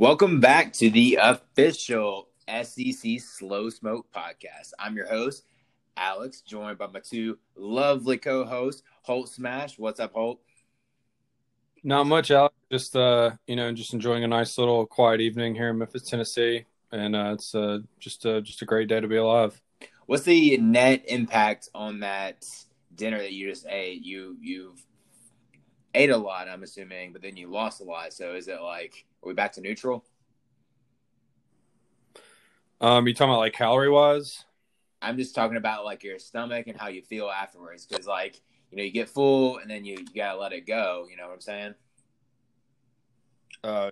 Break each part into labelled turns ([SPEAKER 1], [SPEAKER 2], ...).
[SPEAKER 1] Welcome back to the official SEC Slow Smoke Podcast. I'm your host, Alex, joined by my two lovely co-hosts, Holt Smash. What's up, Holt?
[SPEAKER 2] Not much, Alex. Just uh, you know, just enjoying a nice little quiet evening here in Memphis, Tennessee, and uh, it's uh, just uh, just a great day to be alive.
[SPEAKER 1] What's the net impact on that dinner that you just ate? You you've ate a lot, I'm assuming, but then you lost a lot. So is it like are we back to neutral?
[SPEAKER 2] Um, you talking about like calorie wise?
[SPEAKER 1] I'm just talking about like your stomach and how you feel afterwards, because like you know you get full and then you, you gotta let it go. You know what I'm saying?
[SPEAKER 2] Uh,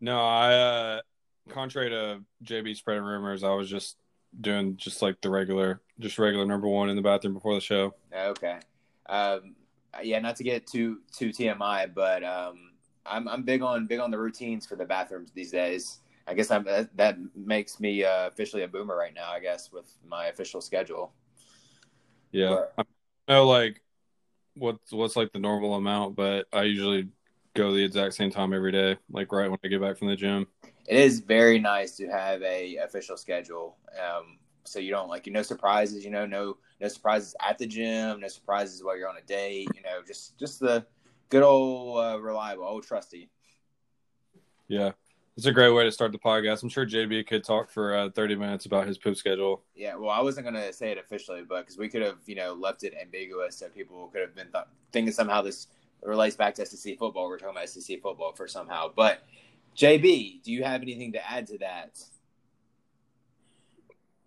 [SPEAKER 2] no, I uh, contrary to JB spreading rumors, I was just doing just like the regular, just regular number one in the bathroom before the show.
[SPEAKER 1] Okay. Um, yeah, not to get too too TMI, but um, I'm I'm big on big on the routines for the bathrooms these days. I guess I'm that, that makes me uh, officially a boomer right now. I guess with my official schedule.
[SPEAKER 2] Yeah, but, I know like what's what's like the normal amount, but I usually go the exact same time every day, like right when I get back from the gym.
[SPEAKER 1] It is very nice to have a official schedule, um, so you don't like you no surprises. You know, no no surprises at the gym, no surprises while you're on a date. You know, just just the good old uh, reliable, old trusty.
[SPEAKER 2] Yeah, it's a great way to start the podcast. I'm sure JB could talk for uh, 30 minutes about his poop schedule.
[SPEAKER 1] Yeah, well, I wasn't going to say it officially, but because we could have, you know, left it ambiguous so people could have been th- thinking somehow this relates back to SEC football. We're talking about SEC football for somehow. But JB, do you have anything to add to that?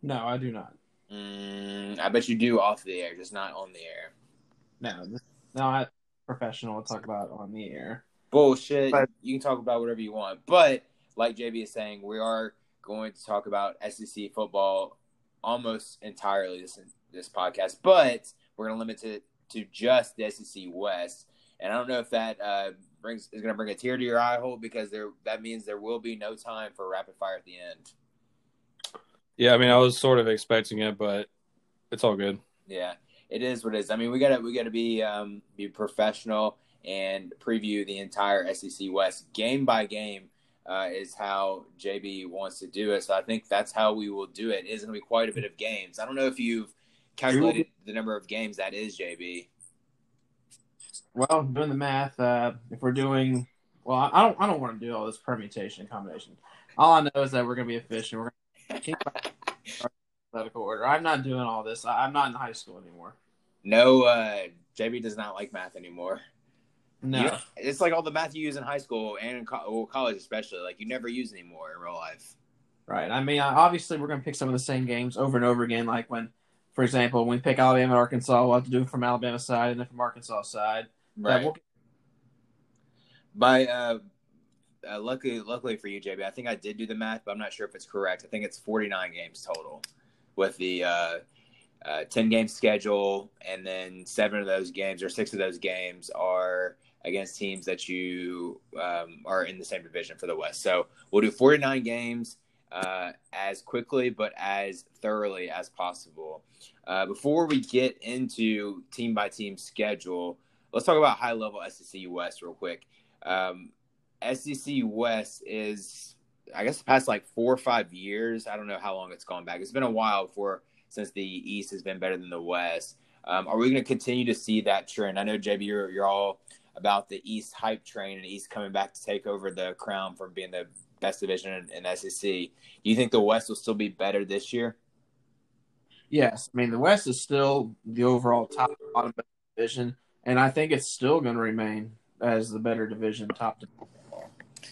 [SPEAKER 3] No, I do not.
[SPEAKER 1] Mm, I bet you do off the air, just not on the air.
[SPEAKER 3] No, no, I professional to talk about on the air.
[SPEAKER 1] Bullshit. But, you can talk about whatever you want, but like JB is saying, we are going to talk about SEC football almost entirely this this podcast, but we're going to limit it to just the SEC West. And I don't know if that uh, brings is going to bring a tear to your eye hole because there that means there will be no time for rapid fire at the end.
[SPEAKER 2] Yeah, I mean, I was sort of expecting it, but it's all good.
[SPEAKER 1] Yeah, it is what it is. I mean, we gotta we gotta be um, be professional and preview the entire SEC West game by game. Uh, is how JB wants to do it. So I think that's how we will do it. It's going to be quite a bit of games. I don't know if you've calculated the number of games that is, JB.
[SPEAKER 3] Well, doing the math, uh, if we're doing well, I don't I don't want to do all this permutation and combination. All I know is that we're going to be efficient. We're alphabetical order. I'm not doing all this. I'm not in high school anymore.
[SPEAKER 1] No, uh, JB does not like math anymore.
[SPEAKER 3] No, you,
[SPEAKER 1] it's like all the math you use in high school and in co- well, college, especially. Like you never use anymore in real life.
[SPEAKER 3] Right. I mean, obviously, we're going to pick some of the same games over and over again. Like when, for example, when we pick Alabama and Arkansas, we'll have to do it from Alabama side and then from Arkansas side.
[SPEAKER 1] Right. We'll... By uh, uh, luckily, luckily for you, JB, I think I did do the math, but I'm not sure if it's correct. I think it's 49 games total with the uh, uh, 10 game schedule, and then seven of those games or six of those games are against teams that you um, are in the same division for the West. So we'll do 49 games uh, as quickly but as thoroughly as possible. Uh, before we get into team by team schedule, let's talk about high level SEC West real quick. Um, SEC West is, I guess, the past like four or five years. I don't know how long it's gone back. It's been a while for since the East has been better than the West. Um, are we going to continue to see that trend? I know JB, you're, you're all about the East hype train and East coming back to take over the crown from being the best division in, in SEC. Do you think the West will still be better this year?
[SPEAKER 3] Yes, I mean the West is still the overall top bottom division, and I think it's still going to remain as the better division, top. Division.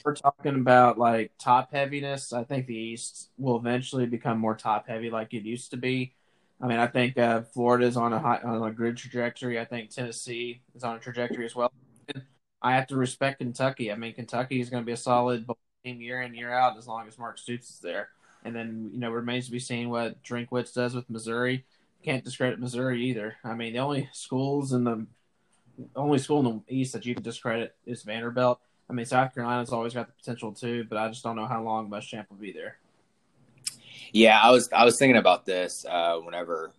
[SPEAKER 3] We're talking about like top heaviness. I think the East will eventually become more top heavy, like it used to be. I mean, I think uh, Florida is on a high, on a good trajectory. I think Tennessee is on a trajectory as well. And I have to respect Kentucky. I mean, Kentucky is going to be a solid team year in year out as long as Mark Stoops is there. And then you know remains to be seen what Drinkwitz does with Missouri. Can't discredit Missouri either. I mean, the only schools in the only school in the East that you can discredit is Vanderbilt. I mean, South Carolina's always got the potential too, but I just don't know how long Muschamp will be there.
[SPEAKER 1] Yeah, I was I was thinking about this uh, whenever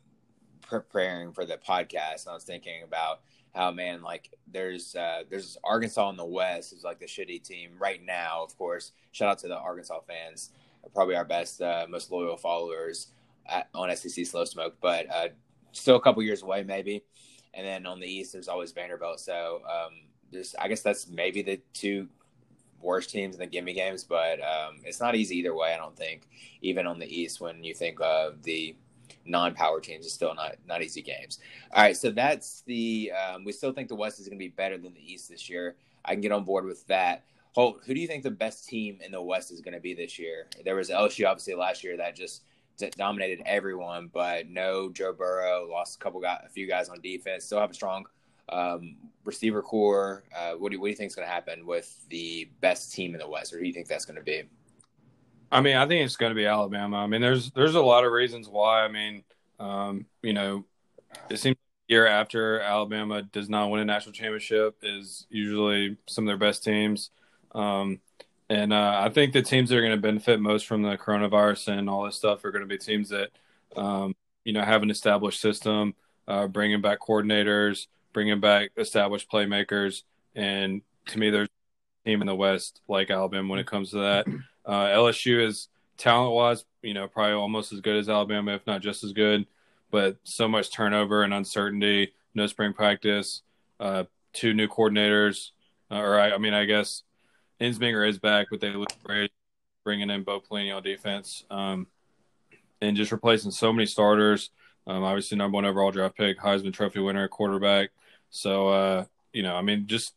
[SPEAKER 1] preparing for the podcast. I was thinking about how man, like there's uh, there's Arkansas in the West is like the shitty team right now. Of course, shout out to the Arkansas fans probably our best, uh, most loyal followers at, on SEC Slow Smoke, but uh, still a couple years away, maybe. And then on the East, there's always Vanderbilt. So um, there's, I guess that's maybe the two worst teams in the gimme games, but um, it's not easy either way. I don't think, even on the East, when you think of the non-power teams, it's still not not easy games. All right, so that's the. Um, we still think the West is going to be better than the East this year. I can get on board with that. Holt, who do you think the best team in the West is going to be this year? There was LSU obviously last year that just dominated everyone, but no Joe Burrow lost a couple guys, a few guys on defense. Still have a strong um, receiver core. Uh, what do you, what do you think is going to happen with the best team in the West, or do you think that's going to be?
[SPEAKER 2] I mean, I think it's going to be Alabama. I mean, there's there's a lot of reasons why. I mean, um, you know, it seems year after Alabama does not win a national championship is usually some of their best teams. Um, and uh, I think the teams that are going to benefit most from the coronavirus and all this stuff are going to be teams that, um, you know, have an established system, uh, bringing back coordinators, bringing back established playmakers. And to me, there's a team in the West like Alabama when it comes to that. Uh, LSU is talent wise, you know, probably almost as good as Alabama, if not just as good. But so much turnover and uncertainty, no spring practice, uh, two new coordinators, uh, or I, I mean, I guess Ensminger is back, but they look great bringing in Bo Pelini on defense um, and just replacing so many starters. Um, obviously, number one overall draft pick, Heisman Trophy winner, quarterback. So, uh, you know, I mean, just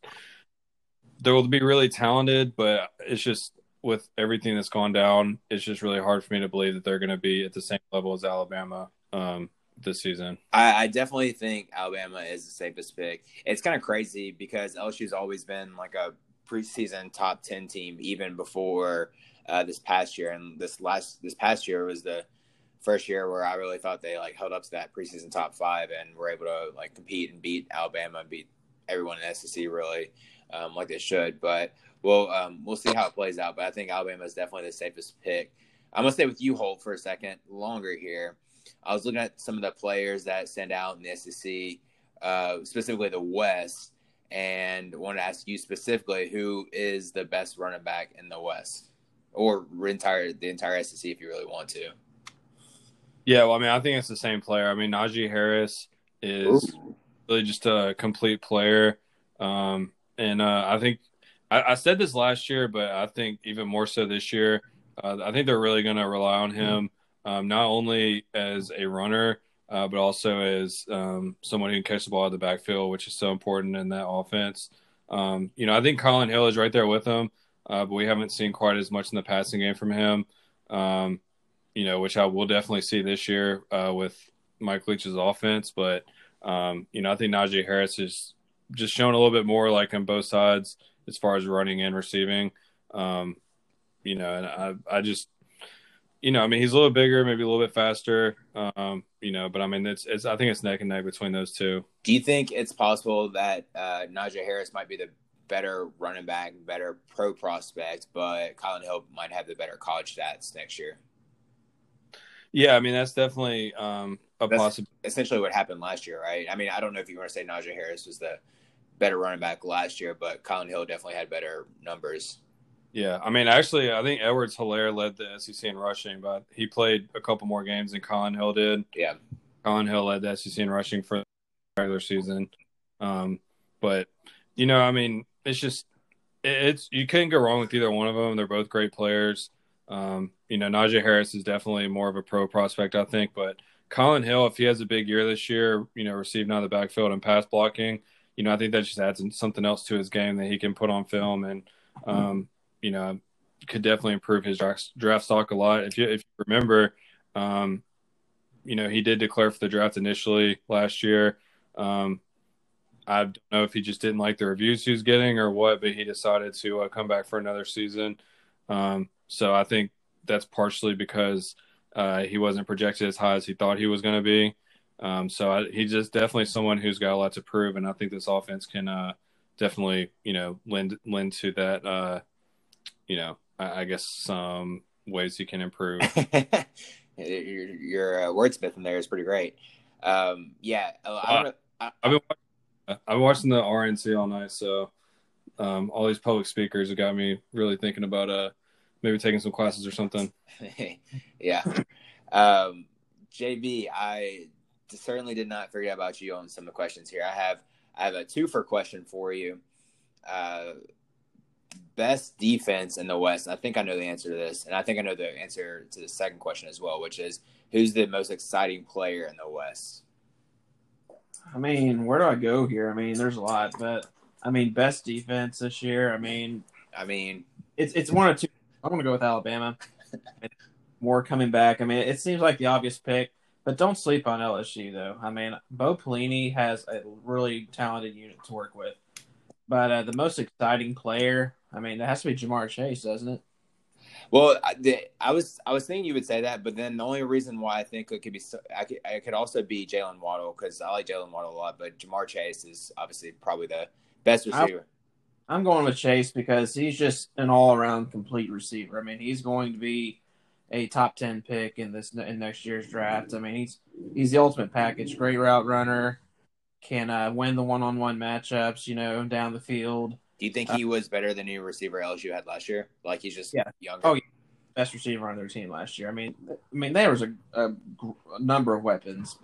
[SPEAKER 2] they will be really talented, but it's just with everything that's gone down, it's just really hard for me to believe that they're going to be at the same level as Alabama um, this season.
[SPEAKER 1] I, I, definitely think Alabama is the safest pick. It's kind of crazy because LSU's always been like a preseason top 10 team even before uh, this past year and this last this past year was the first year where I really thought they like held up to that preseason top five and were able to like compete and beat Alabama and beat everyone in SEC really um, like they should. But we'll um, we'll see how it plays out. But I think Alabama is definitely the safest pick. I'm gonna stay with you, Holt, for a second longer here. I was looking at some of the players that stand out in the SEC, uh, specifically the West and want to ask you specifically who is the best running back in the West or entire the entire SEC if you really want to.
[SPEAKER 2] Yeah, well, I mean, I think it's the same player. I mean, Najee Harris is Ooh. really just a complete player, um, and uh, I think I, I, said this last year, but I think even more so this year. Uh, I think they're really going to rely on him um, not only as a runner uh, but also as um, someone who can catch the ball at the backfield, which is so important in that offense. Um, you know, I think Kylin Hill is right there with him, uh, but we haven't seen quite as much in the passing game from him. Um, you know, which I will definitely see this year uh, with Mike Leach's offense. But um, you know, I think Najee Harris is just shown a little bit more like on both sides as far as running and receiving. Um, you know, and I, I just you know, I mean, he's a little bigger, maybe a little bit faster, um, you know, but I mean, it's, it's, I think it's neck and neck between those two.
[SPEAKER 1] Do you think it's possible that uh, Najee Harris might be the better running back, better pro prospect, but Kylin Hill might have the better college stats next year?
[SPEAKER 2] Yeah, I mean, that's definitely um, a possibility.
[SPEAKER 1] Essentially, what happened last year, right? I mean, I don't know if you want to say Najee Harris was the better running back last year, but Kylin Hill definitely had better numbers.
[SPEAKER 2] Yeah, I mean, actually, I think Edwards Helaire led the SEC in rushing, but he played a couple more games than Kylin Hill did.
[SPEAKER 1] Yeah,
[SPEAKER 2] Kylin Hill led the SEC in rushing for the regular season. Um, but you know, I mean, it's just it's you couldn't go wrong with either one of them. They're both great players. Um, you know, Najee Harris is definitely more of a pro prospect, I think. But Kylin Hill, if he has a big year this year, you know, receiving out of the backfield and pass blocking, you know, I think that just adds something else to his game that he can put on film and, um, you know, could definitely improve his draft, stock a lot. If you if you remember, um, you know, he did declare for the draft initially last year. Um, I don't know if he just didn't like the reviews he was getting or what, but he decided to uh, come back for another season. Um, so I think that's partially because uh, he wasn't projected as high as he thought he was going to be. Um, so I, he's just definitely someone who's got a lot to prove, and I think this offense can uh, definitely, you know, lend lend to that. Uh, you know, I, I, guess some ways he can improve.
[SPEAKER 1] your your uh, wordsmith in there is pretty great. Um, yeah, I don't know. I,
[SPEAKER 2] I've been I've been watching the RNC all night, so um, all these public speakers have got me really thinking about uh maybe taking some classes or something.
[SPEAKER 1] yeah, um, JB, I certainly did not forget about you on some of the questions here. I have I have a two for question for you. Uh, best defense in the West. I think I know the answer to this, and I think I know the answer to the second question as well, which is who's the most exciting player in the West.
[SPEAKER 4] I mean, where do I go here? I mean, there's a lot, but I mean, best defense this year. I mean,
[SPEAKER 1] I mean,
[SPEAKER 4] it's it's one or two. I'm going to go with Alabama. More coming back. I mean, it seems like the obvious pick, but don't sleep on LSU though. I mean, Bo Pelini has a really talented unit to work with, but uh, the most exciting player. I mean, it has to be Ja'Marr Chase, doesn't it?
[SPEAKER 1] Well, I, I, was I was thinking you would say that, but then the only reason why I think it could be I could, I could also be Jaylen Waddle because I like Jaylen Waddle a lot, but Ja'Marr Chase is obviously probably the best receiver.
[SPEAKER 4] I, I'm going with Chase because he's just an all around complete receiver. I mean, he's going to be a top ten pick in this in next year's draft. I mean, he's he's the ultimate package. Great route runner, can uh, win the one on one matchups. You know, down the field.
[SPEAKER 1] Do you think he was better than any receiver LSU had last year? Like he's just yeah. younger.
[SPEAKER 4] Oh, yeah. best receiver on their team last year. I mean, I mean there was a, a, a, number of weapons.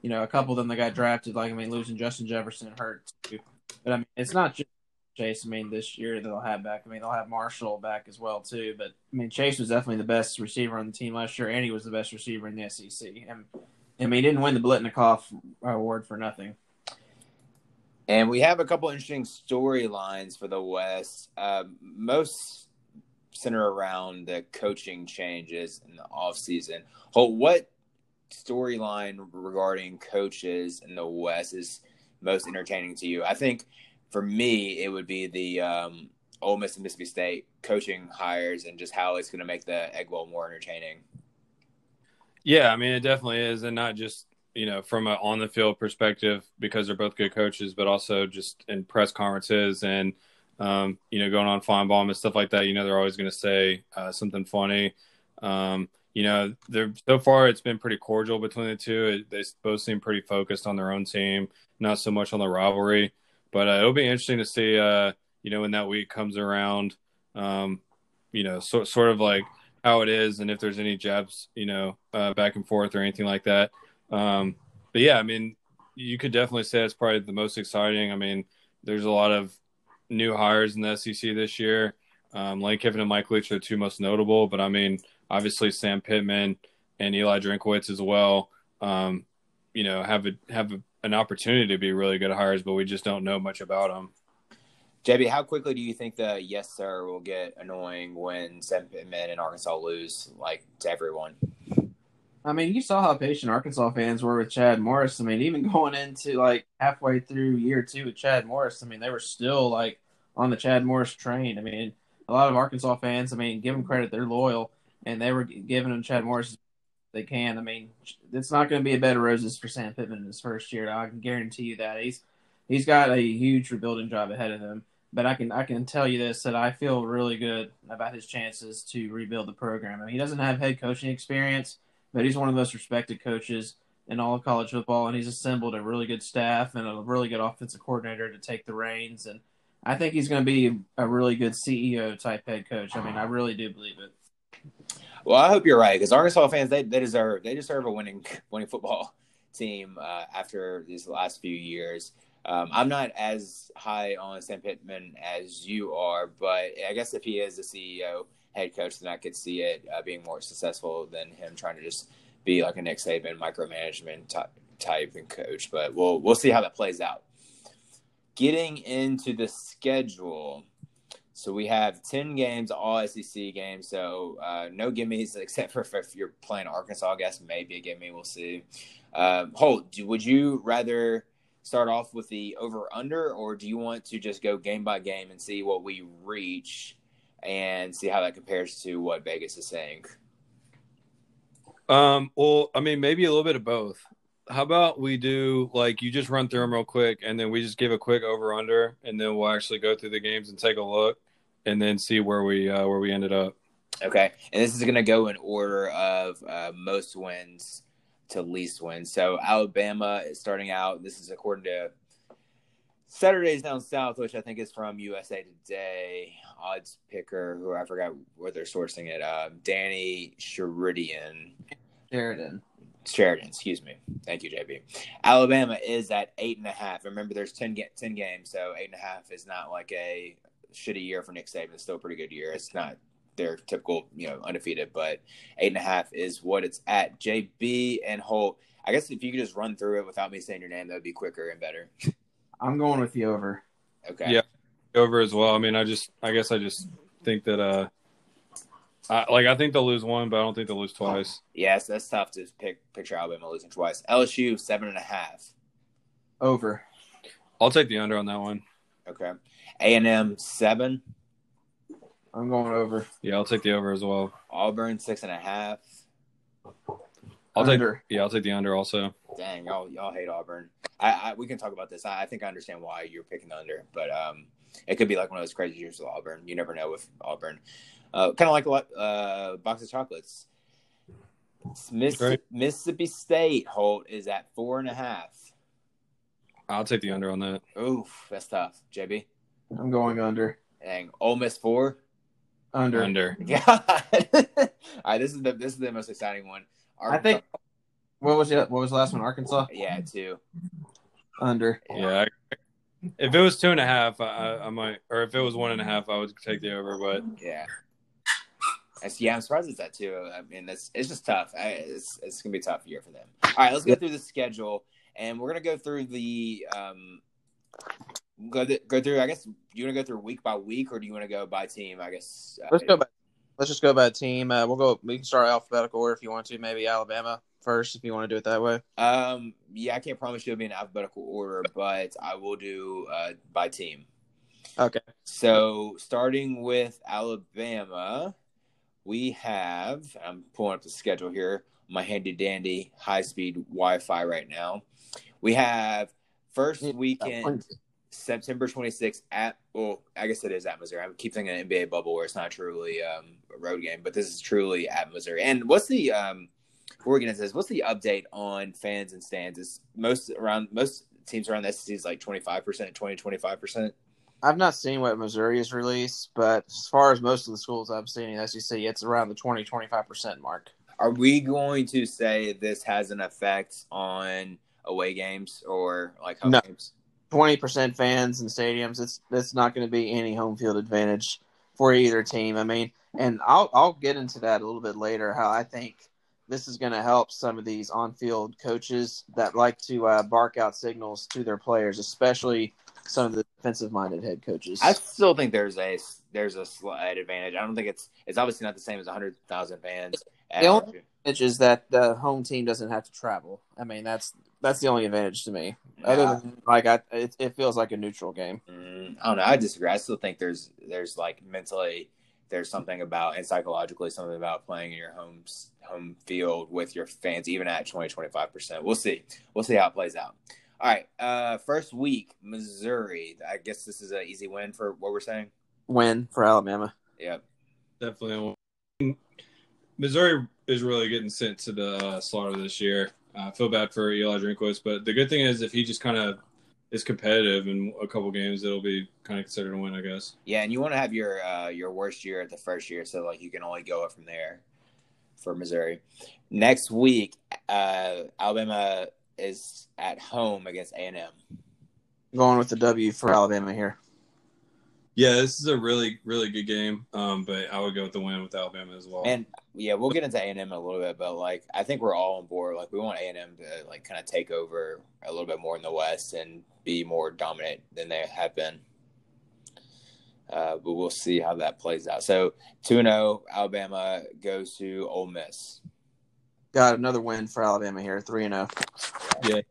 [SPEAKER 4] You know, a couple of them that got drafted. Like I mean, losing Justin Jefferson hurt too. But I mean, it's not just Chase. I mean, this year they'll have back. I mean, they'll have Marshall back as well too. But I mean, Chase was definitely the best receiver on the team last year, and he was the best receiver in the SEC. And I mean, he didn't win the Biletnikoff award for nothing.
[SPEAKER 1] And we have a couple interesting storylines for the West. Uh, most center around the coaching changes in the offseason. Holt, what storyline regarding coaches in the West is most entertaining to you? I think for me, it would be the um, Ole Miss and Mississippi State coaching hires and just how it's going to make the Egg Bowl more entertaining.
[SPEAKER 2] Yeah, I mean, it definitely is. And not just you know, from an on the field perspective, because they're both good coaches, but also just in press conferences and, um, you know, going on Finebaum and stuff like that, you know, they're always going to say uh, something funny. Um, you know, they're so far it's been pretty cordial between the two. It, they both seem pretty focused on their own team, not so much on the rivalry. But uh, it'll be interesting to see, uh, you know, when that week comes around, um, you know, so, sort of like how it is and if there's any jabs, you know, uh, back and forth or anything like that. Um, but yeah, I mean, you could definitely say it's probably the most exciting. I mean, there's a lot of new hires in the SEC this year. Um, Lane Kiffin and Mike Leach are the two most notable, but I mean, obviously Sam Pittman and Eli Drinkwitz as well. Um, you know, have a have a, an opportunity to be really good hires, but we just don't know much about them.
[SPEAKER 1] JB, how quickly do you think the yes sir will get annoying when Sam Pittman and Arkansas lose like to everyone?
[SPEAKER 4] I mean, you saw how patient Arkansas fans were with Chad Morris. I mean, even going into like halfway through year two with Chad Morris, I mean, they were still like on the Chad Morris train. I mean, a lot of Arkansas fans, I mean, give them credit, they're loyal, and they were giving them Chad Morris they can. I mean, it's not going to be a bed of roses for Sam Pittman in his first year. I can guarantee you that he's he's got a huge rebuilding job ahead of him. But I can I can tell you this that I feel really good about his chances to rebuild the program. I mean, he doesn't have head coaching experience but he's one of the most respected coaches in all of college football, and he's assembled a really good staff and a really good offensive coordinator to take the reins. And I think he's going to be a really good CEO type head coach. I mean, I really do believe it.
[SPEAKER 1] Well, I hope you're right because Arkansas fans they, they deserve they deserve a winning winning football team uh, after these last few years. Um, I'm not as high on Sam Pittman as you are, but I guess if he is the CEO head coach, then I could see it uh, being more successful than him trying to just be like a Nick Saban micromanagement type, type and coach. But we'll we'll see how that plays out. Getting into the schedule, so we have ten games, all SEC games. So uh, no gimmies except for if you're playing Arkansas. I guess maybe a gimme. We'll see. Um, Holt, would you rather? start off with the over under, or do you want to just go game by game and see what we reach and see how that compares to what Vegas is saying?
[SPEAKER 2] Um, well, I mean, maybe a little bit of both. How about we do like you just run through them real quick, and then we just give a quick over under, and then we'll actually go through the games and take a look, and then see where we uh, where we ended up.
[SPEAKER 1] Okay, and this is going to go in order of uh, most wins to least wins. So Alabama is starting out. This is according to Saturdays Down South, which I think is from USA Today. Odds picker, who I forgot where they're sourcing it. Uh, Danny Sheridan.
[SPEAKER 3] Sheridan.
[SPEAKER 1] Sheridan, excuse me. Thank you, JB. Alabama is at eight and a half. Remember, there's 10, 10 games, so eight and a half is not like a shitty year for Nick Saban. It's still a pretty good year. It's not their typical, you know, undefeated, but eight and a half is what it's at. JB and Holt. I guess if you could just run through it without me saying your name, that would be quicker and better.
[SPEAKER 3] I'm going with the over.
[SPEAKER 1] Okay.
[SPEAKER 2] Yeah, over as well. I mean, I just, I guess, I just think that, uh, I, like I think they'll lose one, but I don't think they'll lose twice.
[SPEAKER 1] Yes, that's tough to pick picture Alabama losing twice. LSU seven and a half.
[SPEAKER 3] Over.
[SPEAKER 2] I'll take the under on that one.
[SPEAKER 1] Okay. A and M seven.
[SPEAKER 3] I'm going over.
[SPEAKER 2] Yeah, I'll take the over as well.
[SPEAKER 1] Auburn six and a half.
[SPEAKER 2] I'll
[SPEAKER 3] Under.
[SPEAKER 2] take yeah, I'll take the under also.
[SPEAKER 1] Dang, y'all y'all hate Auburn. I, I we can talk about this. I, I think I understand why you're picking the under, but um, it could be like one of those crazy years with Auburn. You never know with Auburn. Uh, kind of like a lot, uh, box of chocolates. Miss, Mississippi State Holt is at four and a half.
[SPEAKER 2] I'll take the under on that.
[SPEAKER 1] Oof, that's tough. JB,
[SPEAKER 3] I'm going under.
[SPEAKER 1] dang, Ole Miss four.
[SPEAKER 3] Under.
[SPEAKER 2] Under.
[SPEAKER 1] Yeah. All right, this is the this is the most exciting one.
[SPEAKER 3] I think. What was it? What was the last one? Arkansas.
[SPEAKER 1] yeah, two.
[SPEAKER 3] Under.
[SPEAKER 2] Yeah. I, if it was two and a half, I, I, I might, or if it was one and a half, I would take the over. But
[SPEAKER 1] Yeah. That's, yeah, I'm surprised it's that too. I mean, it's it's just tough. I, it's it's gonna be a tough year for them. All right, let's go through the schedule, and we're gonna go through the um, go th- go through. I guess you want to go through week by week, or do you want to go by team? I guess. uh,
[SPEAKER 4] Let's go by. Let's just go by team. Uh, we'll go. We can start alphabetical order if you want to. Maybe Alabama first if you want to do it that way.
[SPEAKER 1] Um, yeah, I can't promise you it'll be in alphabetical order, but I will do uh, by team.
[SPEAKER 4] Okay.
[SPEAKER 1] So starting with Alabama, we have. I'm pulling up the schedule here. My handy dandy high speed Wi Fi right now. We have first weekend September 26th at. Well, I guess it is at Missouri. I keep thinking an NBA bubble where it's not truly um, a road game, but this is truly at Missouri. And what's the um, before we get into this, what's the update on fans and stands? Is most around most teams around the SEC is like 25 percent, 20, 25 percent.
[SPEAKER 4] I've not seen what Missouri has released, but as far as most of the schools I've seen in SEC, it's around the 20 25% mark.
[SPEAKER 1] Are we going to say this has an effect on away games or like home
[SPEAKER 4] No.
[SPEAKER 1] games?
[SPEAKER 4] 20% fans in stadiums, it's that's not going to be any home field advantage for either team. I mean, and I'll I'll get into that a little bit later how I think this is going to help some of these on-field coaches that like to uh, bark out signals to their players, especially some of the defensive-minded head coaches.
[SPEAKER 1] I still think there's a there's a slight advantage. I don't think it's it's obviously not the same as 100,000 fans.
[SPEAKER 4] The only- advantage is that the home team doesn't have to travel. I mean, that's that's the only advantage to me. Other than like, I it, it feels like a neutral game.
[SPEAKER 1] Mm, I don't know. I disagree. I still think there's there's like mentally there's something about and psychologically something about playing in your home home field with your fans even at 20 25%. We'll see. We'll see how it plays out. All right. Uh first week, Missouri. I guess this is an easy win for what we're saying.
[SPEAKER 4] Win for Alabama.
[SPEAKER 1] Yep.
[SPEAKER 2] Definitely. Missouri is really getting sent to the uh, slaughter this year. I feel bad for Eli Drinkwitz, but the good thing is if he just kind of is competitive in a couple games, it'll be kind of considered a win, I guess.
[SPEAKER 1] Yeah, and you want to have your uh your worst year at the first year so like you can only go up from there for Missouri. Next week, uh Alabama is at home against A&M.
[SPEAKER 4] Going with the W for Alabama here.
[SPEAKER 2] Yeah, this is a really, really good game. Um, but I would go with the win with Alabama as well.
[SPEAKER 1] And yeah, we'll get into A and M in a little bit, but like I think we're all on board. Like we want A and M to like kind of take over a little bit more in the West and be more dominant than they have been. Uh, but we'll see how that plays out. So two and zero, Alabama goes to Ole Miss.
[SPEAKER 4] Got another win for Alabama here, three and oh. zero.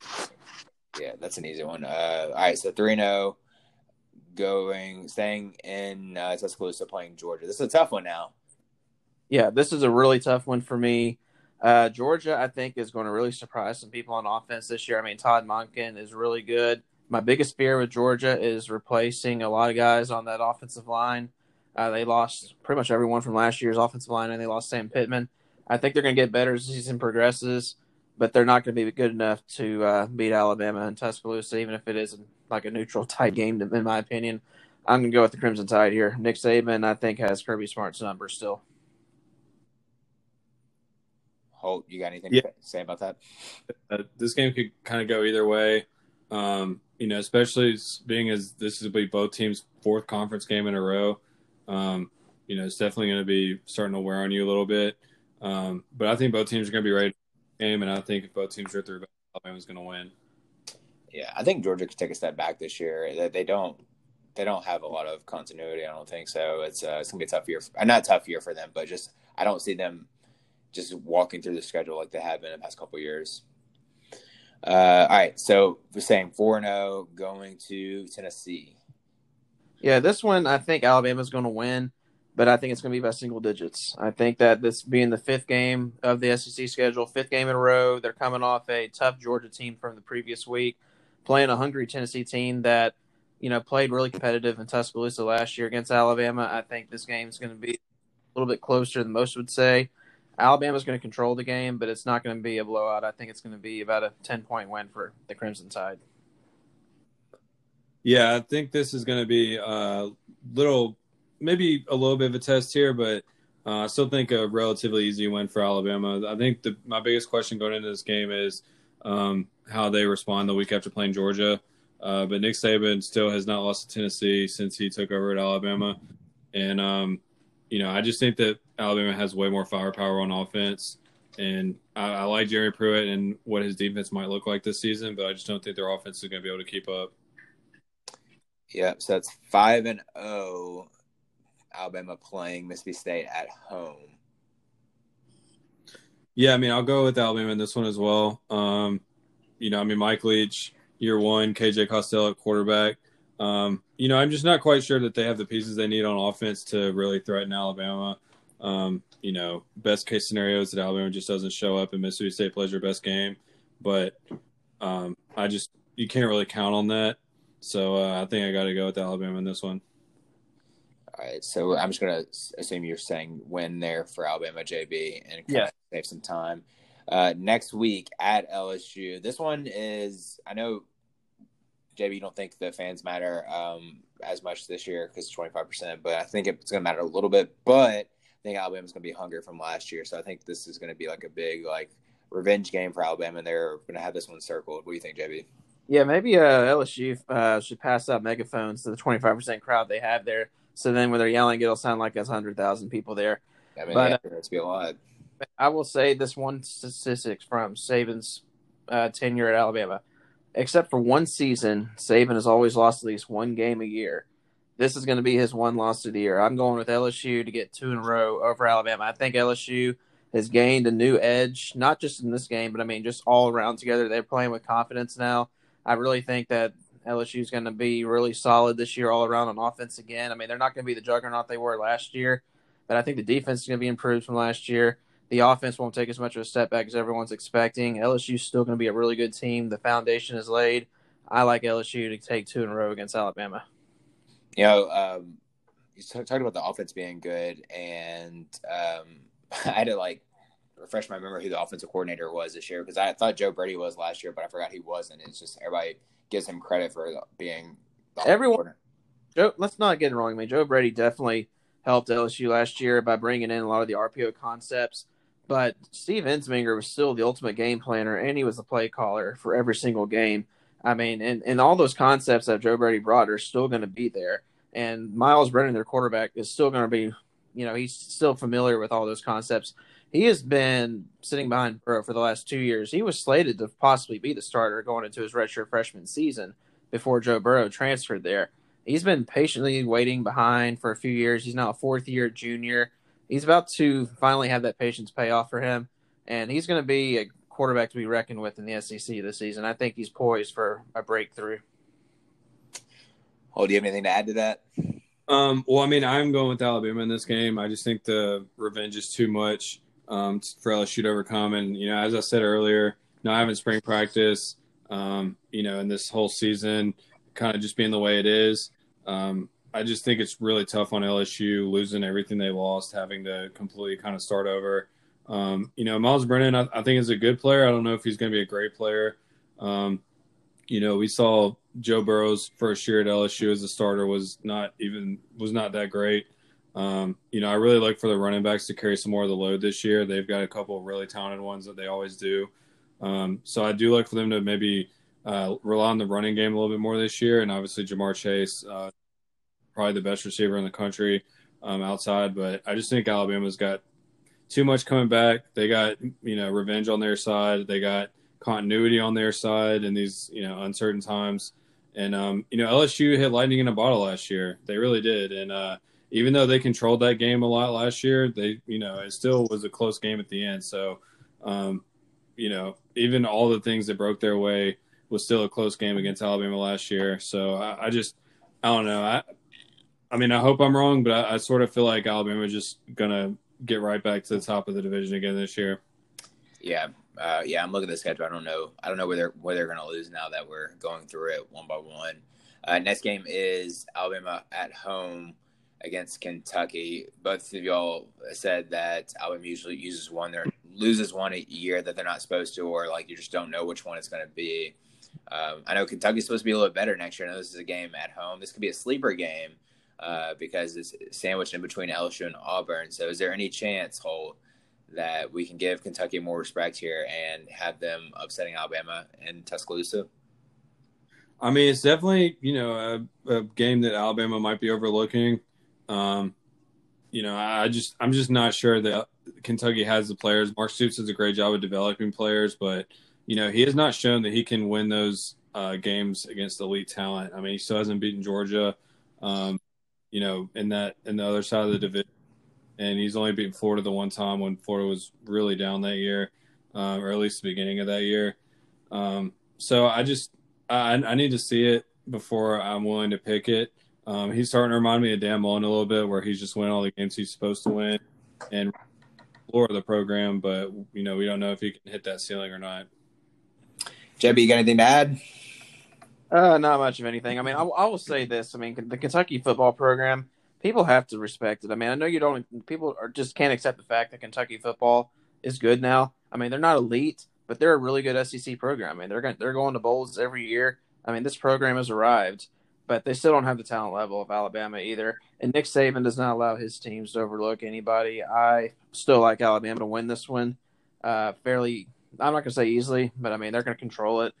[SPEAKER 2] yeah,
[SPEAKER 1] Yeah, that's an easy one. Uh, all right, so three and zero, going staying in uh, Tuscaloosa, playing Georgia. This is a tough one now.
[SPEAKER 4] Yeah, this is a really tough one for me. Uh, Georgia, I think, is going to really surprise some people on offense this year. I mean, Todd Monken is really good. My biggest fear with Georgia is replacing a lot of guys on that offensive line. Uh, they lost pretty much everyone from last year's offensive line, and they lost Sam Pittman. I think they're going to get better as the season progresses, but they're not going to be good enough to uh, beat Alabama and Tuscaloosa, even if it is like a neutral tight game, in my opinion. I'm going to go with the Crimson Tide here. Nick Saban, I think, has Kirby Smart's number still.
[SPEAKER 1] Holt, you got anything
[SPEAKER 2] Yeah.
[SPEAKER 1] to say about that?
[SPEAKER 2] uh, this game could kind of go either way. Um, you know, especially being as this will be both teams' fourth conference game in a row. Um, you know, it's definitely going to be starting to wear on you a little bit. Um, but I think both teams are going to be ready for the game, and I think if both teams are through, Alabama's going to win.
[SPEAKER 1] Yeah, I think Georgia could take a step back this year. They, they don't they don't have a lot of continuity. I don't think so. It's uh, it's gonna be a tough year. Uh, not a tough year for them, but just I don't see them just walking through the schedule like they have been in the past couple years. Uh, all right, so we're saying four and zero going to Tennessee.
[SPEAKER 4] Yeah, this one I think Alabama's going to win, but I think it's going to be by single digits. I think that this being the fifth game of the SEC schedule, fifth game in a row, they're coming off a tough Georgia team from the previous week, playing a hungry Tennessee team that you know played really competitive in Tuscaloosa last year against Alabama. I think this game is going to be a little bit closer than most would say. Alabama's going to control the game, but it's not going to be a blowout. I think it's going to be about a ten point win for the Crimson Tide.
[SPEAKER 2] Yeah, I think this is going to be a little, maybe a little bit of a test here, but uh, I still think a relatively easy win for Alabama. I think the, my biggest question going into this game is um, how they respond the week after playing Georgia. Uh, but Nick Saban still has not lost to Tennessee since he took over at Alabama, and um, you know I just think that Alabama has way more firepower on offense, and I, I like Jerry Pruitt and what his defense might look like this season, but I just don't think their offense is going to be able to keep up.
[SPEAKER 1] Yep, so that's five and zero. Alabama playing Mississippi State at home.
[SPEAKER 2] Yeah, I mean, I'll go with Alabama in this one as well. Um, you know, I mean, Mike Leach, year one, KJ Costello at quarterback. Um, you know, I'm just not quite sure that they have the pieces they need on offense to really threaten Alabama. Um, you know, best case scenario is that Alabama just doesn't show up and Mississippi State plays their best game. But um, I just, you can't really count on that. So uh, I think I got to go with Alabama in this one.
[SPEAKER 1] All right, so I'm just gonna assume you're saying win there for Alabama, JB, and
[SPEAKER 4] Yeah.
[SPEAKER 1] save some time. Uh, next week at LSU. This one is I know, JB, you don't think the fans matter um, as much this year because 25 percent, but I think it's gonna matter a little bit. But I think Alabama's gonna be hungry from last year, so I think this is gonna be like a big like revenge game for Alabama, and they're gonna have this one circled. What do you think, JB?
[SPEAKER 4] Yeah, maybe uh, LSU uh, should pass out megaphones to the 25% crowd they have there. So then when they're yelling, it'll sound like there's 100,000 people there.
[SPEAKER 1] I mean,
[SPEAKER 4] But,
[SPEAKER 1] yeah, it's be a lot.
[SPEAKER 4] I will say this one statistics from Saban's uh, tenure at Alabama. Except for one season, Saban has always lost at least one game a year. This is going to be his one loss of the year. I'm going with LSU to get two in a row over Alabama. I think LSU has gained a new edge, not just in this game, but I mean just all around together. They're playing with confidence now. I really think that LSU is going to be really solid this year all around on offense again. I mean, they're not going to be the juggernaut they were last year, but I think the defense is going to be improved from last year. The offense won't take as much of a step back as everyone's expecting. LSU is still going to be a really good team. The foundation is laid. I like LSU to take two in a row against Alabama.
[SPEAKER 1] You know, um, you talked about the offense being good, and um, I had to like refresh my memory who the offensive coordinator was this year because I thought Joe Brady was last year, but I forgot he wasn't. It's just everybody gives him credit for being the
[SPEAKER 4] Everyone- Joe, let's not get it wrong. I mean, Joe Brady definitely helped LSU last year by bringing in a lot of the RPO concepts. But Steve Ensminger was still the ultimate game planner, and he was the play caller for every single game. I mean, and, and all those concepts that Joe Brady brought are still going to be there. And Myles Brennan, their quarterback, is still going to be, you know, he's still familiar with all those concepts. He has been sitting behind Burrow for the last two years. He was slated to possibly be the starter going into his redshirt freshman season before Joe Burrow transferred there. He's been patiently waiting behind for a few years. He's now a fourth year junior. He's about to finally have that patience pay off for him, and he's going to be a quarterback to be reckoned with in the SEC this season. I think he's poised for a breakthrough.
[SPEAKER 1] Oh, do you have anything to add to that?
[SPEAKER 2] Um, well, I mean, I'm going with Alabama in this game. I just think the revenge is too much um, for LSU to overcome. And, you know, as I said earlier, not having spring practice, um, you know, in this whole season, kind of just being the way it is. Um, I just think it's really tough on LSU losing everything they lost, having to completely kind of start over. Um, you know, Myles Brennan, I, I, think is a good player. I don't know if he's going to be a great player. Um, you know, we saw Joe Burrow's first year at LSU as a starter was not even was not that great. Um, you know, I really like for the running backs to carry some more of the load this year. They've got a couple really talented ones that they always do. Um, so I do like for them to maybe uh, rely on the running game a little bit more this year. And obviously, Ja'Marr Chase, uh, probably the best receiver in the country um, outside. But I just think Alabama's got too much coming back. They got you know revenge on their side. They got continuity on their side in these you know uncertain times. And um, you know LSU hit lightning in a bottle last year. They really did. And uh, even though they controlled that game a lot last year, they you know it still was a close game at the end. So um, you know even all the things that broke their way was still a close game against Alabama last year. So I, I just I don't know. I I mean I hope I'm wrong, but I, I sort of feel like Alabama is just gonna get right back to the top of the division again this year.
[SPEAKER 1] Yeah, uh, yeah. I'm looking at the schedule. I don't know. I don't know where they're where they're going to lose now that we're going through it one by one. Uh, next game is Alabama at home against Kentucky. Both of y'all said that Alabama usually uses one or loses one a year that they're not supposed to, or like you just don't know which one it's going to be. Um, I know Kentucky's supposed to be a little better next year. I know this is a game at home. This could be a sleeper game uh, because it's sandwiched in between LSU and Auburn. So, is there any chance, Holt, that we can give Kentucky more respect here and have them upsetting Alabama in Tuscaloosa?
[SPEAKER 2] I mean, it's definitely you know a, a game that Alabama might be overlooking. Um, you know, I just I'm just not sure that Kentucky has the players. Mark Stoops does a great job of developing players, but you know he has not shown that he can win those uh, games against elite talent. I mean, he still hasn't beaten Georgia. Um, you know, in that in the other side of the division, and he's only beaten Florida the one time when Florida was really down that year, um, or at least the beginning of that year. Um, so I just I, I need to see it before I'm willing to pick it. Um, he's starting to remind me of Dan Mullen a little bit, where he's just winning all the games he's supposed to win and floor of the program, but you know we don't know if he can hit that ceiling or not.
[SPEAKER 1] JB, you got anything to add?
[SPEAKER 4] Uh, not much of anything. I mean, I, I will say this. I mean, the Kentucky football program, people have to respect it. I mean, I know you don't. People are just can't accept the fact that Kentucky football is good now. I mean, they're not elite, but they're a really good SEC program. I mean, they're going they're going to bowls every year. I mean, this program has arrived, but they still don't have the talent level of Alabama either. And Nick Saban does not allow his teams to overlook anybody. I still like Alabama to win this one, uh, fairly. I'm not going to say easily, but I mean they're going to control it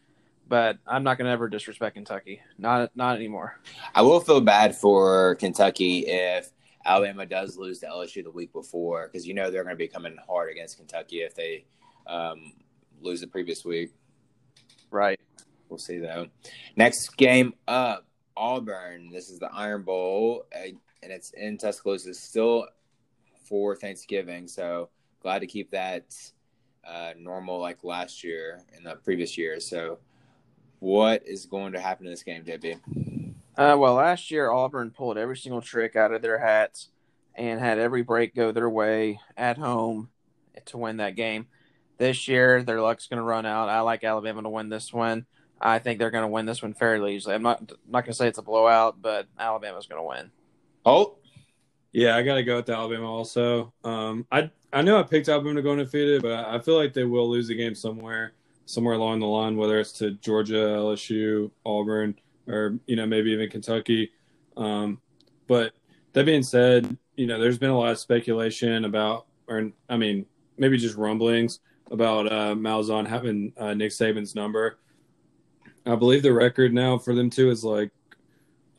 [SPEAKER 4] but I'm not going to ever disrespect Kentucky. Not not anymore.
[SPEAKER 1] I will feel bad for Kentucky if Alabama does lose to LSU the week before because you know they're going to be coming hard against Kentucky if they um, lose the previous week.
[SPEAKER 4] Right.
[SPEAKER 1] We'll see though. Next game up, Auburn. This is the Iron Bowl, and it's in Tuscaloosa. Still for Thanksgiving, so glad to keep that uh, normal like last year in the previous year. So what is going to happen in this game, JB?
[SPEAKER 4] Uh, well, last year Auburn pulled every single trick out of their hats and had every break go their way at home to win that game. This year, their luck's going to run out. I like Alabama to win this one. I think they're going to win this one fairly easily. I'm not not going to say it's a blowout, but Alabama's going to win.
[SPEAKER 1] Oh,
[SPEAKER 2] yeah, I got to go with Alabama also. Um, I I know I picked Alabama to go undefeated, but I feel like they will lose the game somewhere somewhere along the line, whether it's to Georgia, LSU, Auburn, or you know maybe even Kentucky. Um, but that being said, you know there's been a lot of speculation about, or I mean maybe just rumblings about uh, Malzahn having uh, Nick Saban's number. I believe the record now for them two is like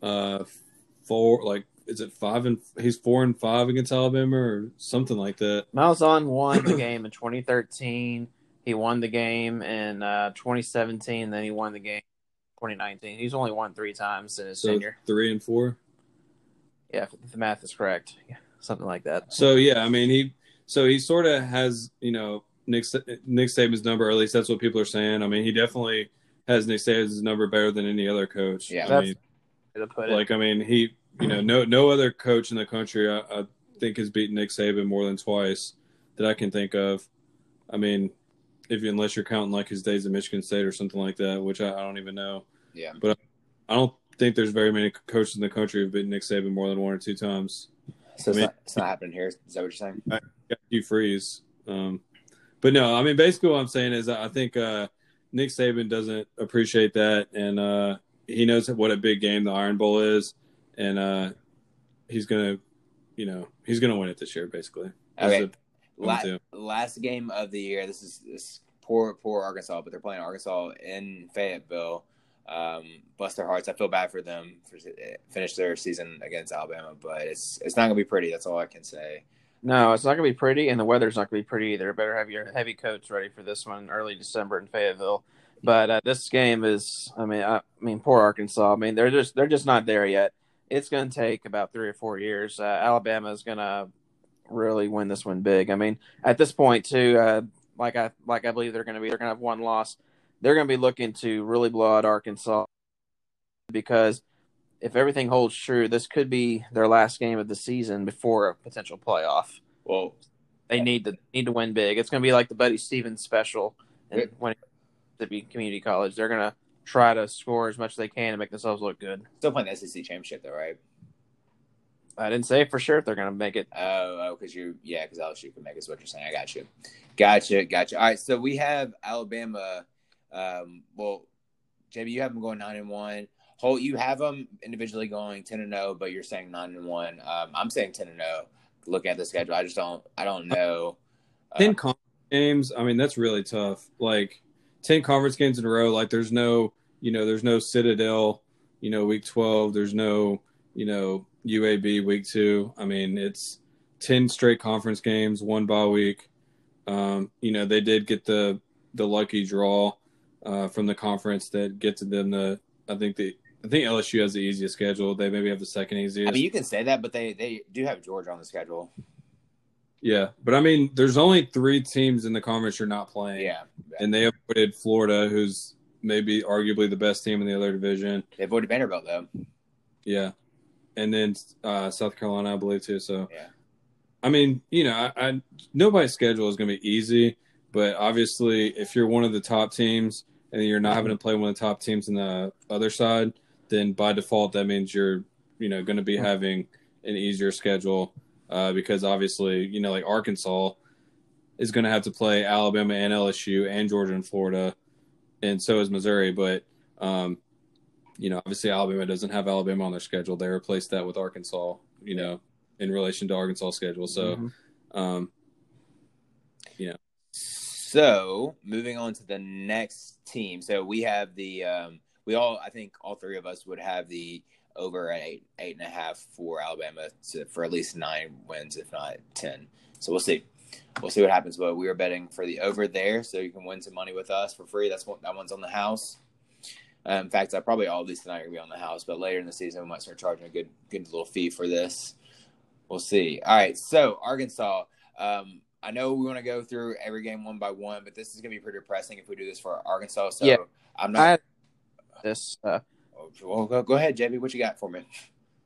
[SPEAKER 2] uh four like is it five and he's four and five against Alabama or something like that.
[SPEAKER 4] Malzahn won the game in 2013. He won the game in uh, 2017. Then he won the game 2019. He's only won three times in his
[SPEAKER 2] So
[SPEAKER 4] tenure.
[SPEAKER 2] three and four.
[SPEAKER 4] Yeah, if the math is correct. Yeah, something like that.
[SPEAKER 2] So yeah, I mean he so he sort of has you know Nick Nick Saban's number, or at least that's what people are saying. I mean he definitely has Nick Saban's number better than any other coach.
[SPEAKER 1] Yeah.
[SPEAKER 2] I
[SPEAKER 4] That's-
[SPEAKER 2] mean,
[SPEAKER 4] To put it.
[SPEAKER 2] like I mean he you know no no other coach in the country I, I think has beaten Nick Saban more than twice that I can think of. I mean, if you, unless you're counting like his days at Michigan State or something like that, which I, I don't even know.
[SPEAKER 1] Yeah.
[SPEAKER 2] But I don't think there's very many coaches in the country who've beaten Nick Saban more than one or two times.
[SPEAKER 1] So it's,
[SPEAKER 2] mean-
[SPEAKER 1] not, it's not happening here. Is that what you're saying?
[SPEAKER 2] got Hugh Freeze. Um, but no, I mean, basically what I'm saying is I think uh, Nick Saban doesn't appreciate that, and uh, he knows what a big game the Iron Bowl is, and uh, he's gonna, you know, he's gonna win it this year, basically.
[SPEAKER 1] Okay.
[SPEAKER 2] the-
[SPEAKER 1] La- last game of the year. This is this poor poor Arkansas, but they're playing Arkansas in Fayetteville. Um, bless their hearts. I feel bad for them for finish their season against Alabama, but it's it's not gonna be pretty. That's all I can say.
[SPEAKER 4] No, it's not going to be pretty, and the weather's not going to be pretty either. Better have your heavy coats ready for this one early December in Fayetteville. But uh, this game is, I mean, I, I mean, poor Arkansas. I mean, they're just they're just not there yet. It's going to take about three or four years. Uh, Alabama is going to really win this one big. I mean, at this point, too, uh, like I like I believe they're going to be they're going to have one loss. They're going to be looking to really blow out Arkansas because if everything holds true, this could be their last game of the season before a potential playoff.
[SPEAKER 1] Well,
[SPEAKER 4] They need to need to win big. It's going to be like the Buddy Stephens special, and
[SPEAKER 1] Good.
[SPEAKER 4] to be Community College, they're going to try to score as much as they can to make themselves look good.
[SPEAKER 1] still playing the SEC championship though, right?
[SPEAKER 4] I didn't say for sure if they're going to make it.
[SPEAKER 1] Oh, because you, yeah, because LSU can make is what you're saying. I got you, gotcha, gotcha. All right, so we have Alabama. Um, well, JB, you have them going nine and one. Holt, you have them individually going ten and zero, but you're saying nine and one. Um, I'm saying ten and zero. Looking at the schedule, I just don't, I don't know. Uh,
[SPEAKER 2] ten conference games. I mean, that's really tough. Like ten conference games in a row. Like there's no, you know, there's no Citadel. You know, week twelve. There's no, you know, UAB week two. I mean, it's ten straight conference games, one bye week. Um, you know, they did get the the lucky draw uh, from the conference that gets them the. I think the I think LSU has the easiest schedule. They maybe have the second easiest.
[SPEAKER 1] I mean, you can say that, but they they do have Georgia on the schedule.
[SPEAKER 2] yeah, but I mean, there's only three teams in the conference you're not playing.
[SPEAKER 1] Yeah,
[SPEAKER 2] and they avoided Florida, who's maybe arguably the best team in the other division.
[SPEAKER 1] they avoided Vanderbilt though.
[SPEAKER 2] Yeah, and then uh, South Carolina, I believe too. So,
[SPEAKER 1] Yeah.
[SPEAKER 2] I mean, you know, I, I nobody's schedule is going to be easy, but obviously, if you're one of the top teams and you're not having to play one of the top teams in the other side, then by default that means you're, you know, going to be having an easier schedule uh, because obviously, you know, like Arkansas is going to have to play Alabama and LSU and Georgia and Florida, and so is Missouri. But um, you know, obviously Alabama doesn't have Alabama on their schedule. They replaced that with Arkansas. You know, in relation to Arkansas' schedule. So,
[SPEAKER 4] Mhm.
[SPEAKER 2] um,
[SPEAKER 1] So moving on to the next team. So we have the um, we all I think all three of us would have the over at eight eight and a half for Alabama to, for at least nine wins, if not ten. So we'll see. We'll see what happens. But we are betting for the over there, so you can win some money with us for free. That's what that one's on the house. Uh, in fact, I probably all of these tonight are gonna be on the house, but later in the season we might start charging a good good little fee for this. We'll see. All right, so Arkansas. Um, I know we want to go through every game one by one, but this is gonna be pretty depressing if we do this for Arkansas. So
[SPEAKER 4] Yeah.
[SPEAKER 1] I'm not.
[SPEAKER 4] had this. Uh,
[SPEAKER 1] well, go, go ahead, JB. What you got for me?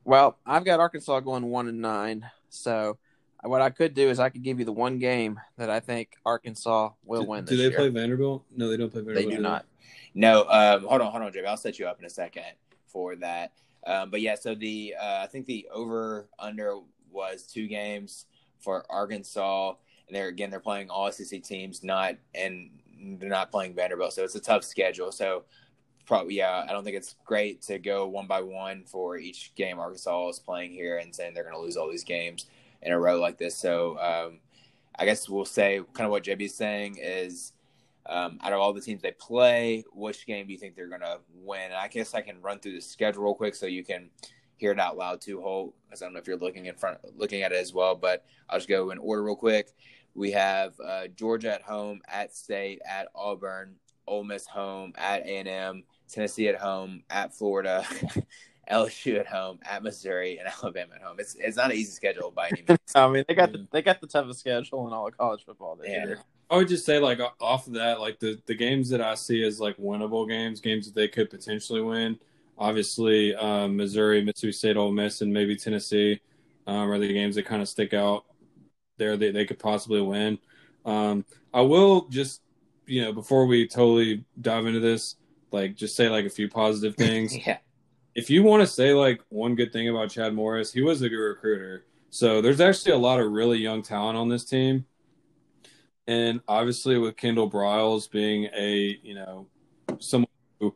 [SPEAKER 4] well, I've got Arkansas going one and nine. So what I could do is I could give you the one game that I think Arkansas will
[SPEAKER 2] do,
[SPEAKER 4] win
[SPEAKER 2] do they
[SPEAKER 4] year.
[SPEAKER 2] play Vanderbilt? No, they don't play
[SPEAKER 4] they
[SPEAKER 2] Vanderbilt.
[SPEAKER 4] do not.
[SPEAKER 1] No, um, hold on, hold on, JB. I'll set you up in a second for that. Um, but yeah, so the uh, I think the over under was two games for Arkansas, and they're again they're playing all SEC teams, not and they're not playing Vanderbilt, so it's a tough schedule. So probably yeah, I don't think it's great to go one by one for each game Arkansas is playing here and saying they're going to lose all these games in a row like this. So um, I guess we'll say kind of what JB's saying is Um, out of all the teams they play, which game do you think they're going to win? And I guess I can run through the schedule real quick so you can hear it out loud too, Holt, because I don't know if you're looking in front, looking at it as well. But I'll just go in order real quick. We have uh, Georgia at home, at State, at Auburn, Ole Miss home, at A&M, Tennessee at home, at Florida, LSU at home, at Missouri, and Alabama at home. It's it's not an easy schedule by any means.
[SPEAKER 4] I mean, they got the they got the toughest schedule in all of college football this
[SPEAKER 1] Yeah.
[SPEAKER 4] year.
[SPEAKER 2] I would just say like off of that, like the the games that I see as like winnable games, games that they could potentially win. Obviously, um, Missouri, Mississippi State, Ole Miss, and maybe Tennessee um, are the games that kind of stick out there that they could possibly win. Um, I will just you know before we totally dive into this, like just say like a few positive things.
[SPEAKER 1] yeah,
[SPEAKER 2] if you want to say like one good thing about Chad Morris, he was a good recruiter. So there's actually a lot of really young talent on this team. And obviously with Kendall Briles being a, you know, someone who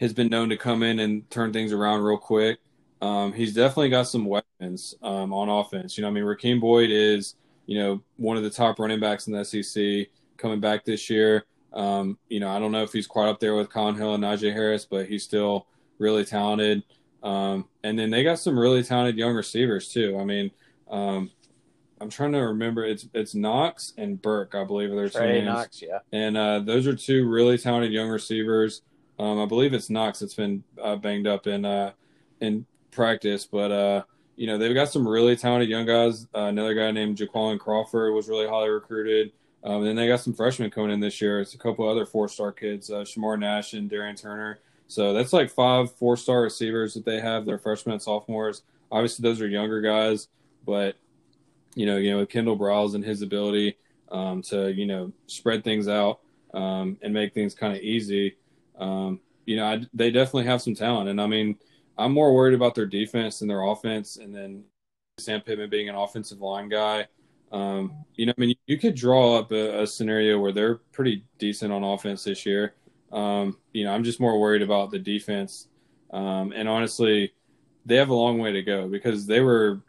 [SPEAKER 2] has been known to come in and turn things around real quick. Um, he's definitely got some weapons um, on offense. You know, I mean, Rakeem Boyd is, you know, one of the top running backs in the SEC coming back this year. Um, you know, I don't know if he's quite up there with Kylin Hill and Najee Harris, but he's still really talented. Um, and then they got some really talented young receivers too. I mean, um, I'm trying to remember. It's it's Knox and Burke, I believe, are their two
[SPEAKER 4] Trey
[SPEAKER 2] names.
[SPEAKER 4] Knox, yeah.
[SPEAKER 2] And uh, those are two really talented young receivers. Um, I believe it's Knox that's been uh, banged up in uh, in practice, but uh, you know they've got some really talented young guys. Uh, another guy named Jaquan Crawford was really highly recruited. Um, and then they got some freshmen coming in this year. It's a couple other four star kids, uh, Shamar Nash and Darian Turner. So that's like five four star receivers that they have. They're freshmen and sophomores. Obviously, those are younger guys, but you know, you know, Kendall Briles and his ability um, to you know spread things out um, and make things kind of easy. Um, you know, I, they definitely have some talent, and I mean, I'm more worried about their defense than their offense, and then Sam Pittman being an offensive line guy. Um, you know, I mean, you could draw up a, a scenario where they're pretty decent on offense this year. Um, you know, I'm just more worried about the defense. Um, and honestly, they have a long way to go because they were,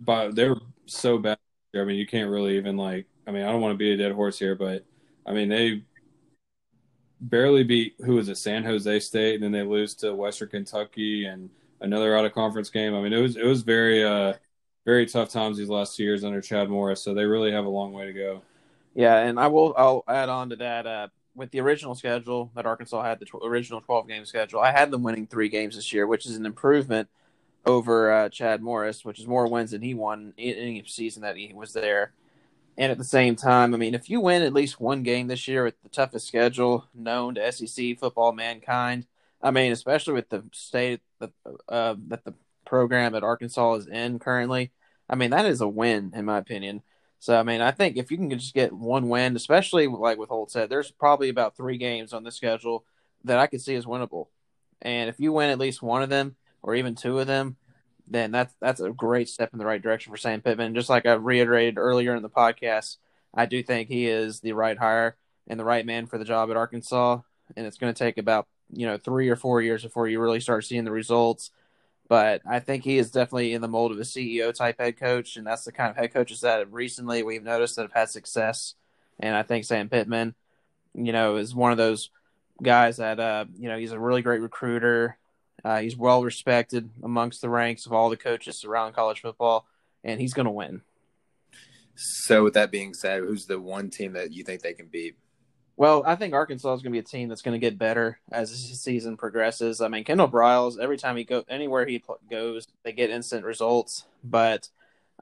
[SPEAKER 2] but they were so bad. I mean, you can't really even like. I mean, I don't want to be a dead horse here, but I mean, they barely beat who was it, San Jose State, and then they lose to Western Kentucky and another out of conference game. I mean, it was it was very uh very tough times these last two years under Chad Morris. So they really have a long way to go.
[SPEAKER 4] Yeah, and I will. I'll add on to that. Uh, with the original schedule that Arkansas had, the tw- original twelve game schedule, I had them winning three games this year, which is an improvement over uh, Chad Morris, which is more wins than he won in any season that he was there. And at the same time, I mean, if you win at least one game this year with the toughest schedule known to SEC football mankind, I mean, especially with the state that uh, that the program at Arkansas is in currently, I mean, that is a win in my opinion. So I mean, I think if you can just get one win, especially like with Holt said, there's probably about three games on the schedule that I could see as winnable. And if you win at least one of them or even two of them, then that's that's a great step in the right direction for Sam Pittman. Just like I reiterated earlier in the podcast, I do think he is the right hire and the right man for the job at Arkansas. And it's going to take about you know three or four years before you really start seeing the results. But I think he is definitely in the mold of a CEO type head coach, and that's the kind of head coaches that recently we've noticed that have had success. And I think Sam Pittman, you know, is one of those guys that uh, you know he's a really great recruiter. Uh, he's well respected amongst the ranks of all the coaches around college football, and he's going to win.
[SPEAKER 1] So with that being said, who's the one team that you think they can beat?
[SPEAKER 4] Well, I think Arkansas is going to be a team that's going to get better as the season progresses. I mean, Kendall Briles, every time he go anywhere he goes, they get instant results. But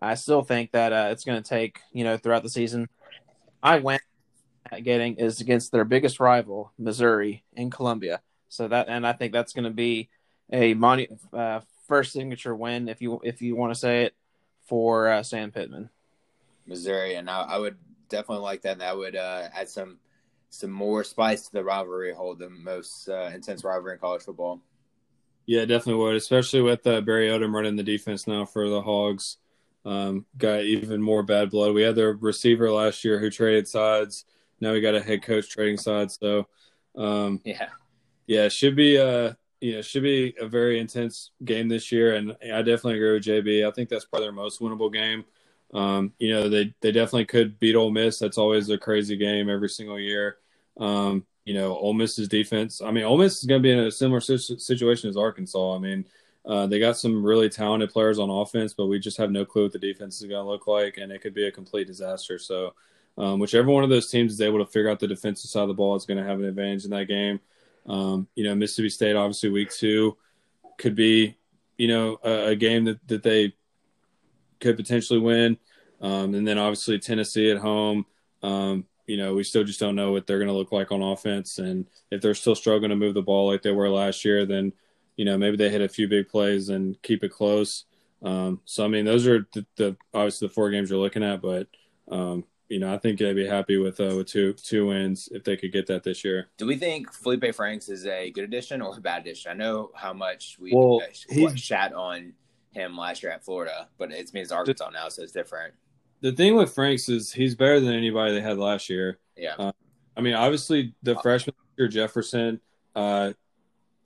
[SPEAKER 4] I still think that uh, it's going to take you know throughout the season. I went at getting is against their biggest rival, Missouri, in Columbia. So that and I think that's going to be a money uh, first signature win if you if you want to say it for uh, Sam Pittman.
[SPEAKER 1] Missouri, and I, I would definitely like that. That would uh, add some some more spice to the rivalry, hold the most uh, intense rivalry in college football.
[SPEAKER 2] Yeah, definitely would, especially with uh, Barry Odom running the defense now for the Hogs. Um, got even more bad blood. We had the receiver last year who traded sides. Now we got a head coach trading sides. So, um,
[SPEAKER 1] Yeah,
[SPEAKER 2] yeah, should be a you know should be a very intense game this year, and I definitely agree with JB. I think that's probably their most winnable game. Um, you know, they they definitely could beat Ole Miss. That's always a crazy game every single year. Um, you know, Ole Miss's defense. I mean, Ole Miss is going to be in a similar situation as Arkansas. I mean, uh, they got some really talented players on offense, but we just have no clue what the defense is going to look like, and it could be a complete disaster. So, um, whichever one of those teams is able to figure out the defensive side of the ball is going to have an advantage in that game. Um, you know, Mississippi State, obviously, week two could be, you know, a, a game that, that they could potentially win. Um, and then obviously Tennessee at home. Um, you know, we still just don't know what they're going to look like on offense. And if they're still struggling to move the ball like they were last year, then, you know, maybe they hit a few big plays and keep it close. Um, so, I mean, those are the, the, obviously the four games you're looking at, but, um, you know, I think they'd be happy with uh, with two two wins if they could get that this year.
[SPEAKER 1] Do we think Felipe Franks is a good addition or a bad addition? I know how much we
[SPEAKER 2] well,
[SPEAKER 1] uh, shat on him last year at Florida, but it's me as Arkansas now, so it's different
[SPEAKER 2] the thing with Franks is he's better than anybody they had last year.
[SPEAKER 1] Yeah.
[SPEAKER 2] Uh, I mean, obviously the uh, freshman year Jefferson uh,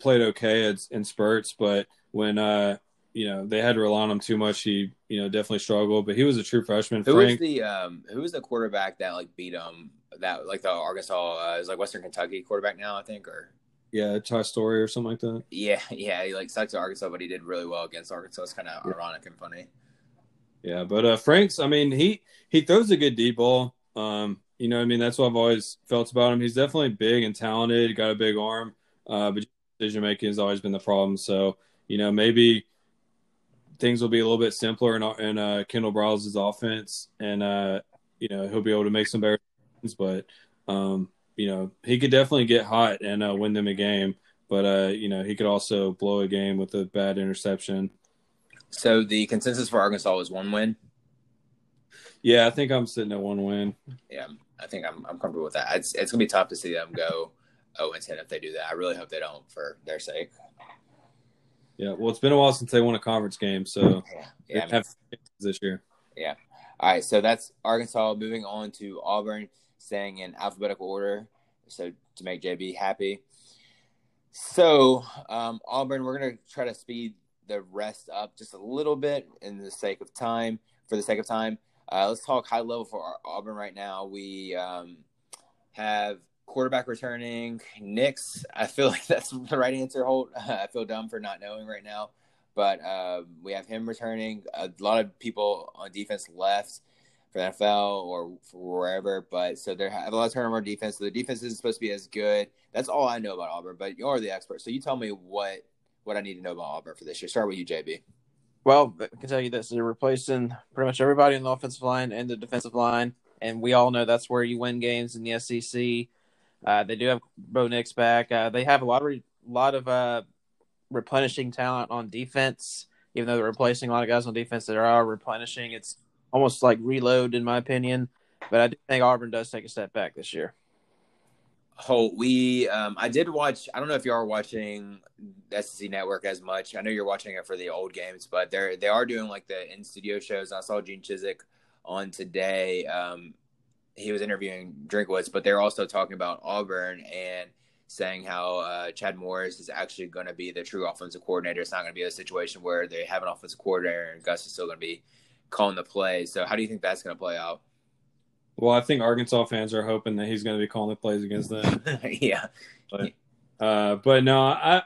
[SPEAKER 2] played okay in spurts, but when uh, you know they had to rely on him too much, he you know definitely struggled. But he was a true freshman.
[SPEAKER 1] Who Frank, was the um, who was the quarterback that like beat him? That like the Arkansas uh, is like Western Kentucky quarterback now, I think, or
[SPEAKER 2] yeah, Ty Storey or something like that.
[SPEAKER 1] Yeah, yeah, he like sucked to Arkansas, but he did really well against Arkansas. It's kind of yeah. ironic and funny.
[SPEAKER 2] Yeah, but uh, Franks, I mean, he he throws a good deep ball. Um, you know, I mean, that's what I've always felt about him. He's definitely big and talented. Got a big arm, uh, but decision making has always been the problem. So, you know, maybe things will be a little bit simpler in, in uh, Kendall Briles' offense, and uh, you know, he'll be able to make some better decisions. But um, you know, he could definitely get hot and uh, win them a game. But uh, you know, he could also blow a game with a bad interception.
[SPEAKER 1] So the consensus for Arkansas was one win.
[SPEAKER 2] Yeah, I think I'm sitting at one win.
[SPEAKER 1] Yeah, I think I'm I'm comfortable with that. It's it's gonna be tough to see them go 0 and 10 if they do that. I really hope they don't for their sake.
[SPEAKER 2] Yeah, well, it's been a while since they won a conference game, so yeah, yeah have this year.
[SPEAKER 1] Yeah. All right, so that's Arkansas. Moving on to Auburn, staying in alphabetical order, so to make JB happy. So um, Auburn, we're gonna try to speed the rest up just a little bit in the sake of time. For the sake of time, uh, let's talk high level for Auburn right now. We um, have quarterback returning. Nix, I feel like that's the right answer. Holt, I feel dumb for not knowing right now, but uh, we have him returning. A lot of people on defense left for NFL or for wherever, but so they have a lot of turnover defense. So the defense isn't supposed to be as good. That's all I know about Auburn. But you're the expert, so you tell me what what I need to know about Auburn for this year. Start with you, JB.
[SPEAKER 4] Well, I can tell you this: they're replacing pretty much everybody in the offensive line and the defensive line, and we all know that's where you win games in the SEC. Uh, they do have Bo Nix back. Uh, they have a lot of re- lot of uh, replenishing talent on defense. Even though they're replacing a lot of guys on defense, they are replenishing. It's almost like reload, in my opinion. But I do think Auburn does take a step back this year.
[SPEAKER 1] Holt, we um, I did watch. I don't know if you are watching SEC Network as much. I know you're watching it for the old games, but they're they are doing like the in studio shows. I saw Gene Chizik on today. Um, he was interviewing Drinkwitz, but they're also talking about Auburn and saying how uh, Chad Morris is actually going to be the true offensive coordinator. It's not going to be a situation where they have an offensive coordinator and Gus is still going to be calling the play. So, how do you think that's going to play out?
[SPEAKER 2] Well, I think Arkansas fans are hoping that he's going to be calling the plays against them.
[SPEAKER 1] yeah,
[SPEAKER 2] but uh, but no, I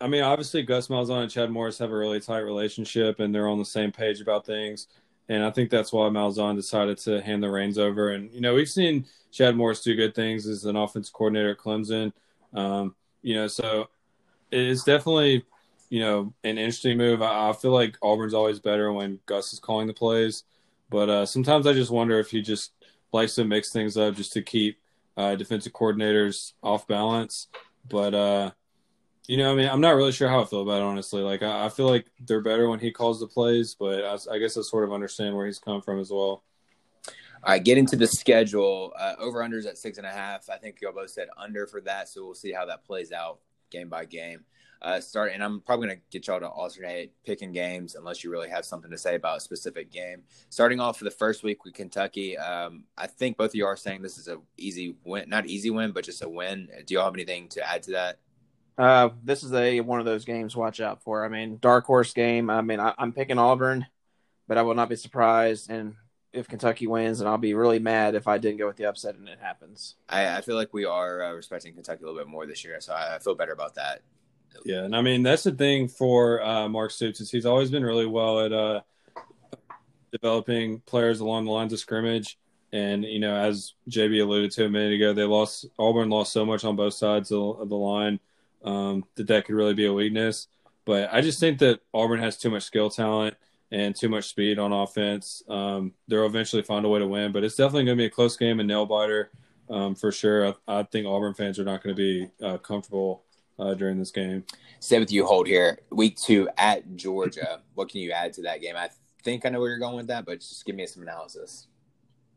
[SPEAKER 2] I mean obviously Gus Malzahn and Chad Morris have a really tight relationship and they're on the same page about things. And I think that's why Malzahn decided to hand the reins over. And you know we've seen Chad Morris do good things as an offense coordinator at Clemson. Um, you know, so it's definitely you know an interesting move. I, I feel like Auburn's always better when Gus is calling the plays. But uh, sometimes I just wonder if he just likes to mix things up just to keep uh, defensive coordinators off balance. But uh, you know, I mean, I'm not really sure how I feel about it honestly. Like, I, I feel like they're better when he calls the plays, but I, I, guess I sort of understand where he's come from as well.
[SPEAKER 1] All right, get into the schedule. Uh, over unders at six and a half. I think y'all both said under for that, so we'll see how that plays out game by game uh, start. And I'm probably going to get y'all to alternate picking games unless you really have something to say about a specific game. Starting off for the first week with Kentucky, um, I think both of you are saying this is a easy win, not easy win, but just a win. Do y'all have anything to add to that?
[SPEAKER 4] Uh, this is a one of those games. Watch out for. I mean, dark horse game. I mean, I, I'm picking Auburn, but I will not be surprised. And if Kentucky wins, and I'll be really mad if I didn't go with the upset and it happens.
[SPEAKER 1] I, I feel like we are uh, respecting Kentucky a little bit more this year, so I, I feel better about that.
[SPEAKER 2] Yeah, and I mean that's the thing for uh, Mark Stoops is he's always been really well at uh, developing players along the lines of scrimmage. And you know, as JB alluded to a minute ago, they lost Auburn lost so much on both sides of, the line um, that that could really be a weakness. But I just think that Auburn has too much skill talent and too much speed on offense. Um, they'll eventually find a way to win, but it's definitely going to be a close game and nail biter um, for sure. I, I, think Auburn fans are not going to be uh, comfortable uh, during this game.
[SPEAKER 1] Stay with you, Holt here. Week two at Georgia. what can you add to that game? I think I know where you're going with that, but just give me some analysis.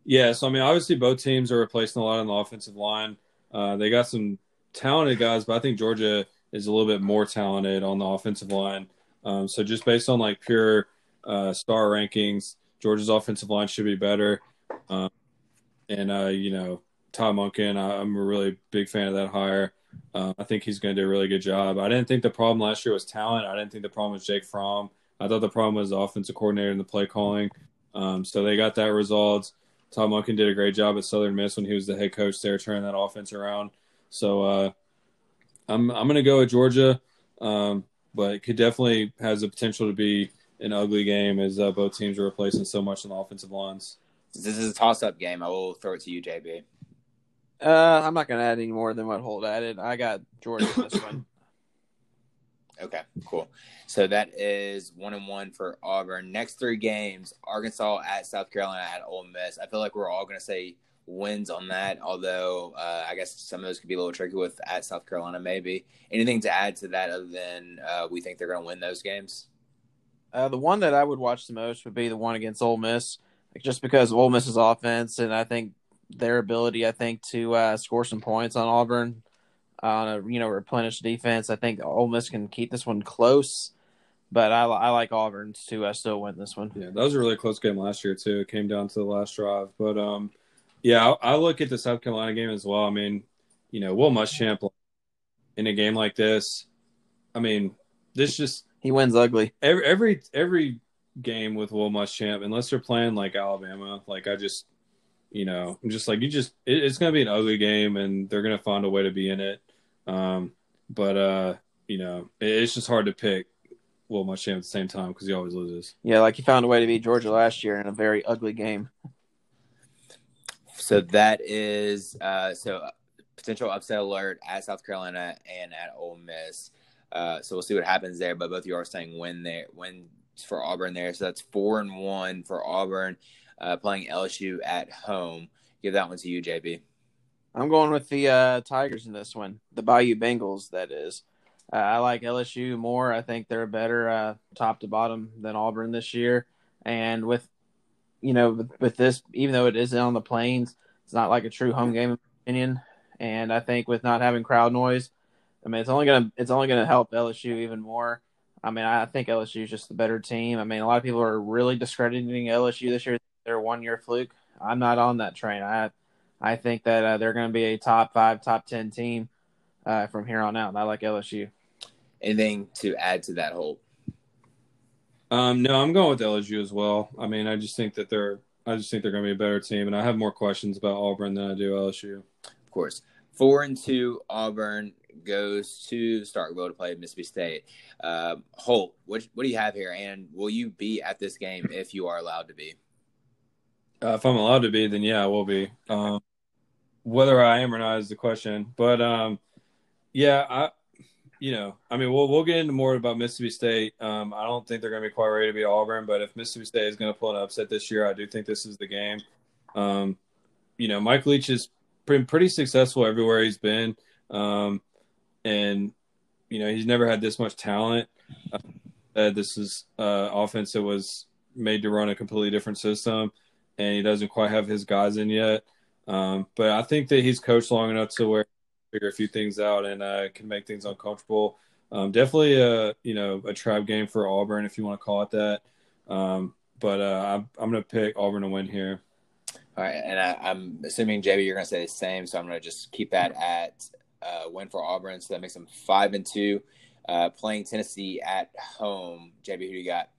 [SPEAKER 2] Yeah, so I mean, obviously both teams are replacing a lot on the offensive line. Uh, they got some talented guys, but I think Georgia is a little bit more talented on the offensive line. Um, so just based on like pure uh, star rankings, Georgia's offensive line should be better. Um, and uh, you know, Todd Monken, I, am a really big fan of that hire. Uh, I think he's going to do a really good job. I didn't think the problem last year was talent. I didn't think the problem was Jake Fromm. I thought the problem was the offensive coordinator and the play calling. Um, so they got that resolved. Todd Monken did a great job at Southern Miss when he was the head coach there, turning that offense around. So uh, I'm I'm going to go with Georgia, um, but it could definitely has the potential to be an ugly game as uh, both teams are replacing so much on the offensive lines.
[SPEAKER 1] This is a toss-up game. I will throw it to you, JB.
[SPEAKER 4] Uh, I'm not going to add any more than what Holt added. I got Georgia this one.
[SPEAKER 1] Okay, cool. So that is one and one for Auburn. Next three games: Arkansas at South Carolina at Ole Miss. I feel like we're all going to say wins on that. Although uh, I guess some of those could be a little tricky with at South Carolina. Maybe anything to add to that other than uh, we think they're going to win those games.
[SPEAKER 4] Uh, the one that I would watch the most would be the one against Ole Miss, just because Ole Miss's offense and I think their ability, I think, to uh, score some points on Auburn on a you know replenished defense. I think Ole Miss can keep this one close, but I, I like Auburn to uh, still win this one.
[SPEAKER 2] Yeah, that was a really close game last year too. It came down to the last drive, but um, yeah, I, I look at the South Carolina game as well. I mean, you know, Will Muschamp in a game like this. I mean, this just
[SPEAKER 4] he wins ugly
[SPEAKER 2] every every every game with Will Muschamp, unless they're playing like Alabama. Like I just, you know, I'm just like you just it, it's gonna be an ugly game, and they're gonna find a way to be in it. Um, but uh, you know, it, it's just hard to pick Will Muschamp at the same time because he always loses.
[SPEAKER 4] Yeah, like he found a way to beat Georgia last year in a very ugly game.
[SPEAKER 1] So that is uh, so potential upset alert at South Carolina and at Ole Miss. Uh, so we'll see what happens there. But both of you are saying when there, win for Auburn there. So that's four and one for Auburn, uh, playing LSU at home. Give that one to you, JB.
[SPEAKER 4] I'm going with the uh, Tigers in this one, the Bayou Bengals. That is, uh, I like LSU more. I think they're better uh, top to bottom than Auburn this year. And with you know with, with, this, even though it is on the plains, it's not like a true home game, in opinion. And I think with not having crowd noise, I mean it's only gonna it's only gonna help LSU even more. I mean I think LSU is just the better team. I mean a lot of people are really discrediting LSU this year. They're one year fluke. I'm not on that train. I I think that uh, they're going to be a top five, top ten team uh, from here on out. And I like LSU.
[SPEAKER 1] Anything to add to that Holt?
[SPEAKER 2] Um, no, I'm going with LSU as well. I mean, I just think that they're, I just think they're going to be a better team, and I have more questions about Auburn than I do LSU.
[SPEAKER 1] Of course, four and two Auburn goes to Starkville to play Mississippi State. Uh, Holt, what what do you have here, and will you be at this game if you are allowed to be?
[SPEAKER 2] Uh, if I'm allowed to be, then yeah, I will be. Um, whether I am or not is the question. But um, yeah, I, you know, I mean, we'll we'll get into more about Mississippi State. Um, I don't think they're going to be quite ready to beat Auburn, but if Mississippi State is going to pull an upset this year, I do think this is the game. Um, you know, Mike Leach has been pretty successful everywhere he's been, um, and you know, he's never had this much talent. Uh, this is uh, offense that was made to run a completely different system, and he doesn't quite have his guys in yet. Um, but I think that he's coached long enough to where figure a few things out and uh, can make things uncomfortable. Um, definitely a you know a trap game for Auburn if you want to call it that. Um, but uh, I'm, I'm going to pick Auburn to win here.
[SPEAKER 1] All right, and I, am assuming JB you're going to say the same, so I'm going to just keep that at uh, win for Auburn. So that makes them five and two, uh, playing Tennessee at home. JB, who do you got?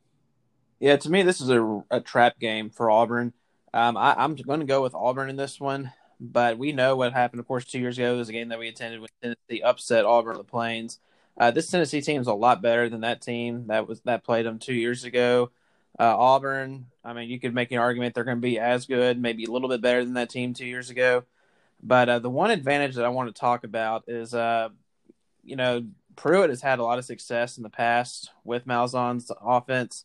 [SPEAKER 4] Yeah, to me, this is a, a trap game for Auburn. Um, I, I'm going to go with Auburn in this one, but we know what happened. Of course, two years ago, it was a game that we attended when Tennessee upset Auburn on the Plains. Uh, this Tennessee team is a lot better than that team that was that played them two years ago. Uh, Auburn, I mean, you could make an argument they're going to be as good, maybe a little bit better than that team two years ago. But uh, the one advantage that I want to talk about is, uh, you know, Pruitt has had a lot of success in the past with Malzahn's offense,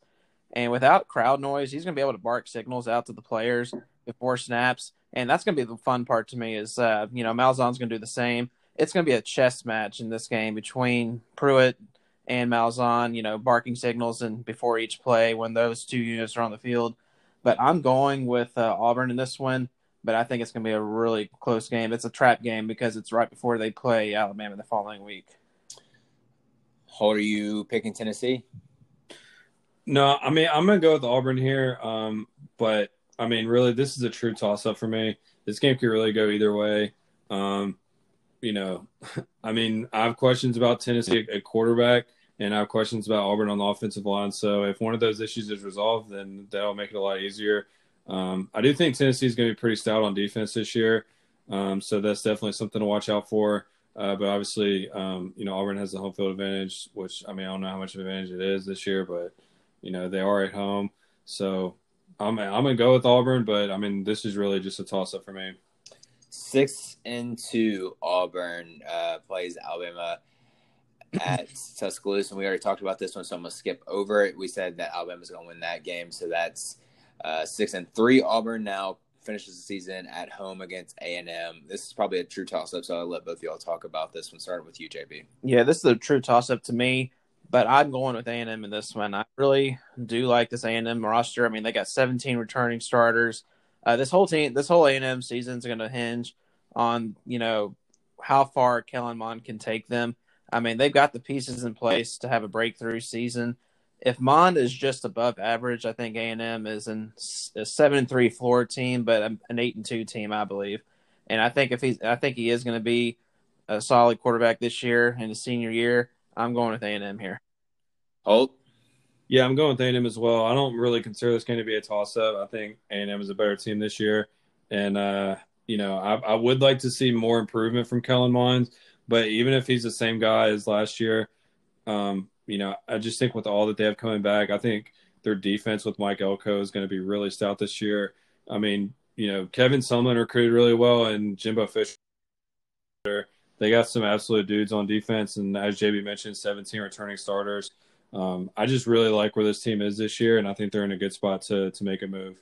[SPEAKER 4] and without crowd noise, he's going to be able to bark signals out to the players before snaps, and that's going to be the fun part to me. Is uh, you know Malzahn's going to do the same. It's going to be a chess match in this game between Pruitt and Malzahn. You know, barking signals and before each play when those two units are on the field. But I'm going with uh, Auburn in this one but I think it's going to be a really close game. It's a trap game because it's right before they play Alabama the following week.
[SPEAKER 1] How are you picking Tennessee?
[SPEAKER 2] No, I mean I'm gonna go with Auburn here. Um, but I mean, really, this is a true toss-up for me. This game could really go either way. Um, you know, I mean, I have questions about Tennessee at quarterback, and I have questions about Auburn on the offensive line. So if one of those issues is resolved, then that'll make it a lot easier. Um, I do think Tennessee is going to be pretty stout on defense this year, um, so that's definitely something to watch out for. Uh, but obviously, um, you know, Auburn has the home field advantage, which I mean, I don't know how much of an advantage it is this year, but you know, they are at home. So I'm I'm gonna go with Auburn, but I mean, this is really just a toss up for me.
[SPEAKER 1] Six and two, Auburn uh, plays Alabama at Tuscaloosa. And we already talked about this one, so I'm gonna skip over it. We said that Alabama's gonna win that game, so that's uh, six and three. Auburn now finishes the season at home against A and M. This is probably a true toss up, so I'll let both of y'all talk about this one. Starting with you, JB.
[SPEAKER 4] Yeah, this is a true toss up to me, but I'm going with A and M in this one. I really do like this A and M roster. I mean, they got 17 returning starters. Uh, this whole team, this whole A and M season is going to hinge on you know how far Kellen Mond can take them. I mean, they've got the pieces in place to have a breakthrough season if Mond is just above average, I think A and M is in a seven and three floor team, but an eight and two team, I believe. And I think if he's, I think he is going to be a solid quarterback this year in his senior year. I'm going with A and M here.
[SPEAKER 1] Holt.
[SPEAKER 2] Yeah, I'm going with A&M as well. I don't really consider this game to be a toss-up. I think A&M is a better team this year, and uh, you know, I, I, would like to see more improvement from Kellen Mond. But even if he's the same guy as last year, um, you know, I just think with all that they have coming back, I think their defense with Mike Elko is going to be really stout this year. I mean, you know, Kevin Sumlin recruited really well, and Jimbo Fisher. They got some absolute dudes on defense, and as JB mentioned, 17 returning starters. Um, I just really like where this team is this year, and I think they're in a good spot to to make a move.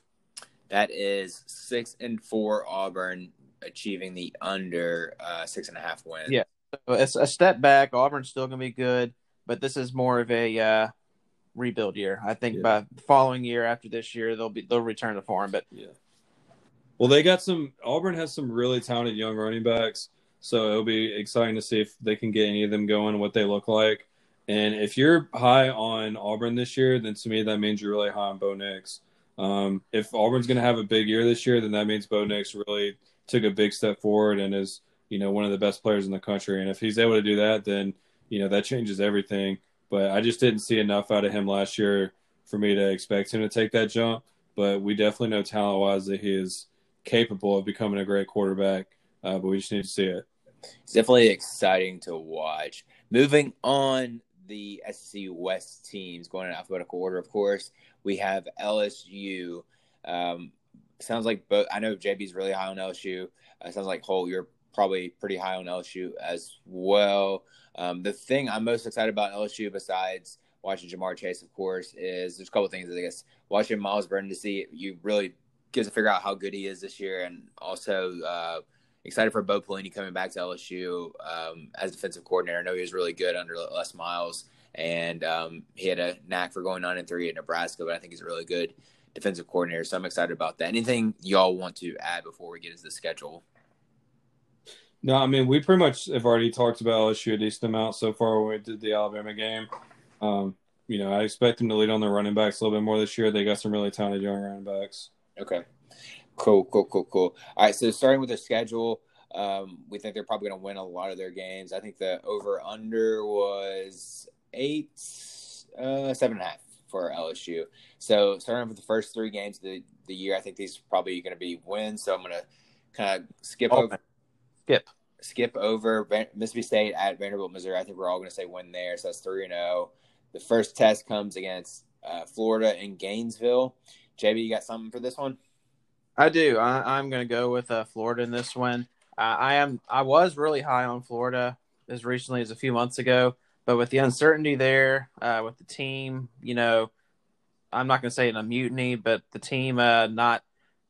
[SPEAKER 1] That is six and four Auburn achieving the under uh, six and a half win.
[SPEAKER 4] Yeah, so it's a step back. Auburn's still going to be good but this is more of a uh, rebuild year. I think yeah. by the following year after this year, they'll be they'll return to form. But
[SPEAKER 2] yeah, well, they got some. Auburn has some really talented young running backs, so it'll be exciting to see if they can get any of them going, what they look like. And if you're high on Auburn this year, then to me that means you're really high on Bo Nix. Um, if Auburn's going to have a big year this year, then that means Bo Nix really took a big step forward and is you know one of the best players in the country. And if he's able to do that, then you know, that changes everything. But I just didn't see enough out of him last year for me to expect him to take that jump. But we definitely know talent wise that he is capable of becoming a great quarterback. Uh, but we just need to see it.
[SPEAKER 1] It's definitely exciting to watch. Moving on, the SEC West teams going in alphabetical order, of course. We have LSU. Um, sounds like both. I know JB's really high on LSU. Uh, sounds like Holt, you're probably pretty high on LSU as well. Um, the thing I'm most excited about LSU, besides watching Ja'Marr Chase, of course, is there's a couple things. I guess watching Myles Brennan to see you really gives to figure out how good he is this year, and also uh, excited for Bo Pelini coming back to LSU um, as defensive coordinator. I know he was really good under Les Miles, and um, he had a knack for going nine and three at Nebraska, but I think he's a really good defensive coordinator. So I'm excited about that. Anything y'all want to add before we get into the schedule?
[SPEAKER 2] No, I mean we pretty much have already talked about LSU a decent amount so far when we did the Alabama game. Um, you know, I expect them to lead on their running backs a little bit more this year. They got some really talented young running backs.
[SPEAKER 1] Okay. Cool, cool, cool, cool. All right, so starting with their schedule, um, we think they're probably going to win a lot of their games. I think the over under was eight, uh, seven and a half for LSU. So starting with the first three games of the, the year, I think these are probably going to be wins. So I'm going to kind of skip
[SPEAKER 4] Oh,
[SPEAKER 1] over
[SPEAKER 4] Skip.
[SPEAKER 1] skip over Mississippi State at Vanderbilt, Missouri. I think we're all going to say win there. So that's three and zero. The first test comes against uh, Florida in Gainesville. JB, you got something for this one?
[SPEAKER 4] I do. I, I'm going to go with uh, Florida in this one. Uh, I am. I was really high on Florida as recently as a few months ago, but with the uncertainty there, uh, with the team, you know, I'm not going to say in a mutiny, but the team uh, not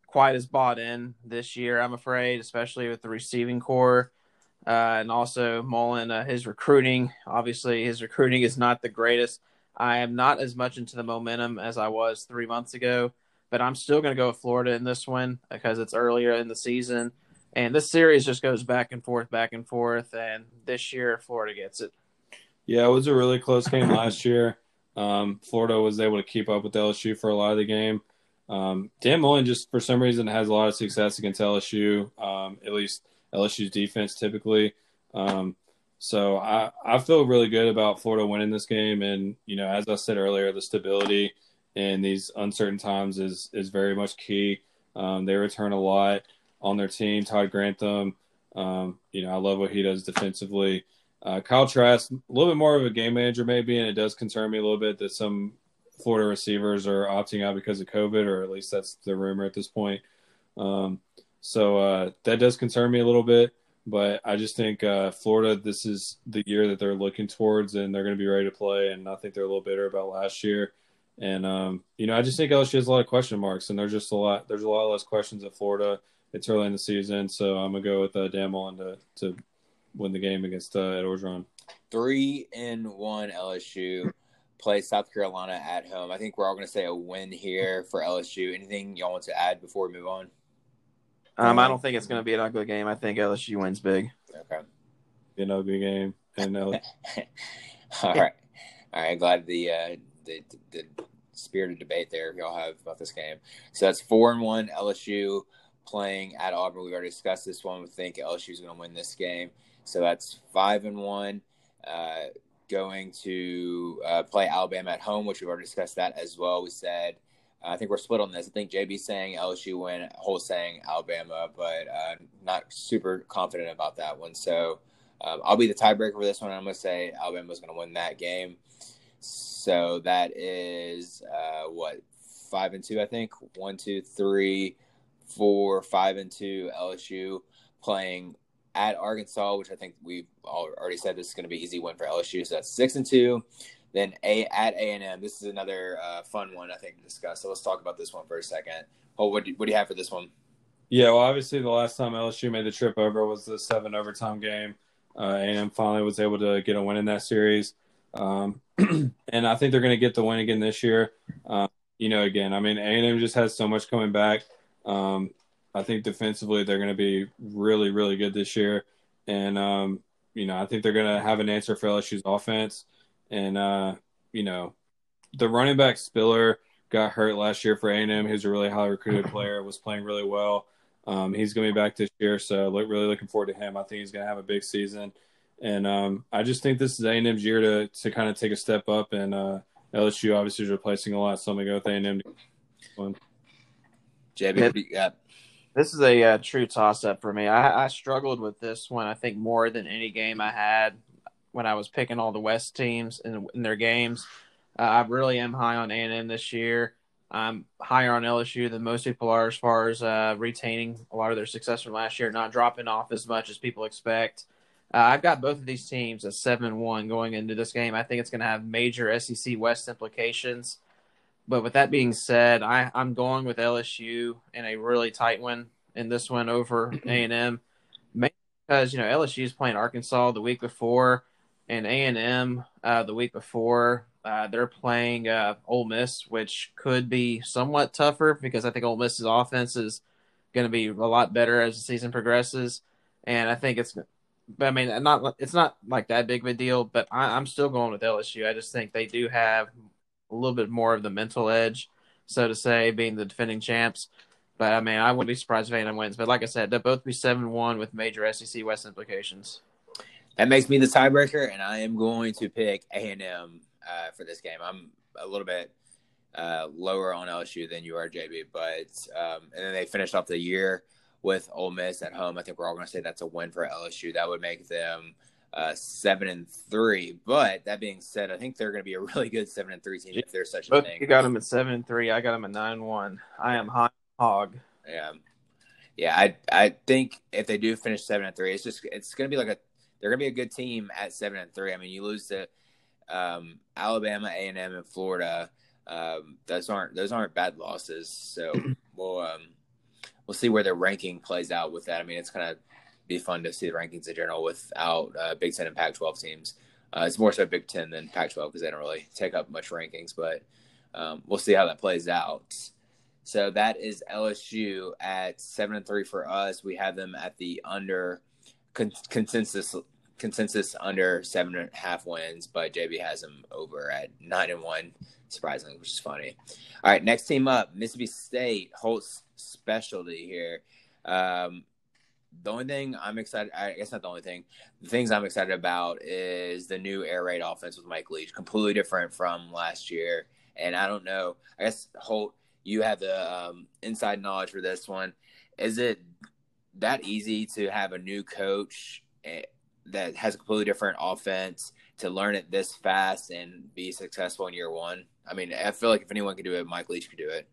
[SPEAKER 4] quite as bought in this year. I'm afraid, especially with the receiving corps. Uh, and also Mullen, uh, his recruiting. Obviously, his recruiting is not the greatest. I am not as much into the momentum as I was three months ago but I'm still going to go with Florida in this one because it's earlier in the season. And this series just goes back and forth, back and forth. And this year, Florida gets it.
[SPEAKER 2] Yeah, it was a really close game last year. Um, Florida was able to keep up with LSU for a lot of the game. Um, Dan Mullen just for some reason has a lot of success against LSU, um, at least LSU's defense typically. Um, so I, I feel really good about Florida winning this game. And, you know, as I said earlier, the stability in these uncertain times is, is very much key. Um, they return a lot on their team. Todd Grantham, um, you know, I love what he does defensively. Uh, Kyle Trask, a little bit more of a game manager, maybe, and it does concern me a little bit that some Florida receivers are opting out because of COVID, or at least that's the rumor at this point. Um, so uh, that does concern me a little bit, but I just think uh, Florida, this is the year that they're looking towards, and they're going to be ready to play. And I think they're a little bitter about last year. And um, you know, I just think LSU has a lot of question marks, and there's just a lot. There's a lot less questions at Florida. It's early in the season, so I'm gonna go with uh, Dan Mullen to to win the game against uh, Ed Orgeron.
[SPEAKER 1] Three and one LSU play South Carolina at home. I think we're all going to say a win here for LSU. Anything y'all want to add before we move on?
[SPEAKER 4] Um, I don't think it's going to be an ugly game. I think LSU wins big.
[SPEAKER 1] Okay.
[SPEAKER 2] Be an ugly game, and
[SPEAKER 1] all right. All right. Glad the, uh, the the spirited debate there y'all have about this game. So that's four and one LSU playing at Auburn. We've already discussed this one. We think LSU is going to win this game. So that's five and one. Uh, going to uh, play Alabama at home, which we've already discussed that as well. We said uh, I think we're split on this. I think JB saying LSU win, Holt saying Alabama, but uh, not super confident about that one. So um, I'll be the tiebreaker for this one. I'm going to say Alabama's going to win that game. So that is uh, what five and two, I think. One, two, three, four, five and two. LSU playing at Arkansas, which I think we've already said this is going to be easy win for LSU. So that's six and two. Then a at A and M. This is another uh, fun one I think to discuss. So let's talk about this one for a second. Oh, what do, what do you have for this one?
[SPEAKER 2] Yeah, well, obviously the last time LSU made the trip over was the seven overtime game. Uh, A&M finally was able to get a win in that series, um, and I think they're going to get the win again this year. Uh, you know, again, I mean, A&M just has so much coming back. Um, I think defensively they're going to be really, really good this year, and um, you know, I think they're going to have an answer for LSU's offense. And uh, you know, the running back Spiller got hurt last year for A&M. He was a really highly recruited player, was playing really well. Um, he's going to be back this year, so look, really looking forward to him. I think he's going to have a big season, and um, I just think this is A&M's year to to kind of take a step up. And uh, LSU obviously is replacing a lot, so I'm going to go with A&M.
[SPEAKER 1] JB, what do you got?
[SPEAKER 4] This is a uh, true toss up for me. I, I struggled with this one. I think more than any game I had when I was picking all the West teams in, in their games. Uh, I really am high on A&M this year. I'm higher on LSU than most people are as far as uh, retaining a lot of their success from last year, not dropping off as much as people expect. Uh, I've got both of these teams at seven one going into this game. I think it's going to have major SEC West implications. But with that being said, I, I'm going with LSU in a really tight one in this one over A and M, because you know LSU is playing Arkansas the week before, and A and M uh, the week before. Uh, they're playing uh, Ole Miss, which could be somewhat tougher because I think Ole Miss's offense is going to be a lot better as the season progresses, and I think it's. But I mean, not it's not like that big of a deal, but I, I'm still going with LSU. I just think they do have a little bit more of the mental edge, so to say, being the defending champs. But I mean, I wouldn't be surprised if A&M wins. But like I said, they'll both be seven one with major SEC West implications.
[SPEAKER 1] That makes me the tiebreaker, and I am going to pick A and M uh, for this game. I'm a little bit uh, lower on LSU than you are, JB. But um, and then they finished off the year with Ole Miss at home. I think we're all going to say that's a win for LSU. That would make them uh, seven and three. But that being said, I think they're going to be a really good seven and three team if there's such a thing.
[SPEAKER 4] you got them at seven and three. I got them at nine one. I am hot hog.
[SPEAKER 1] Yeah, yeah. I I think if they do finish seven and three, it's just it's going to be like a they're going to be a good team at seven and three. I mean, you lose to um, Alabama, A and M, and Florida. Um, those aren't those aren't bad losses. So we'll um, we'll see where their ranking plays out with that. I mean, it's going to be fun to see the rankings in general without uh, Big Ten and Pac-12 teams. Uh, it's more so Big Ten than Pac-12 because they don't really take up much rankings, but um, we'll see how that plays out. So that is LSU at seven and three for us. We have them at the under con- consensus consensus under seven and a half wins, but JB has them over at nine and one, surprisingly, which is funny. All right, next team up, Mississippi State Holt's specialty here. Um, the only thing I'm excited, I guess not the only thing, the things I'm excited about is the new air raid offense with Mike Leach, completely different from last year. And I don't know, I guess Holt, you have the um, inside knowledge for this one. Is it that easy to have a new coach eh, that has a completely different offense to learn it this fast and be successful in year one? I mean, I feel like if anyone could do it, Mike Leach could do it.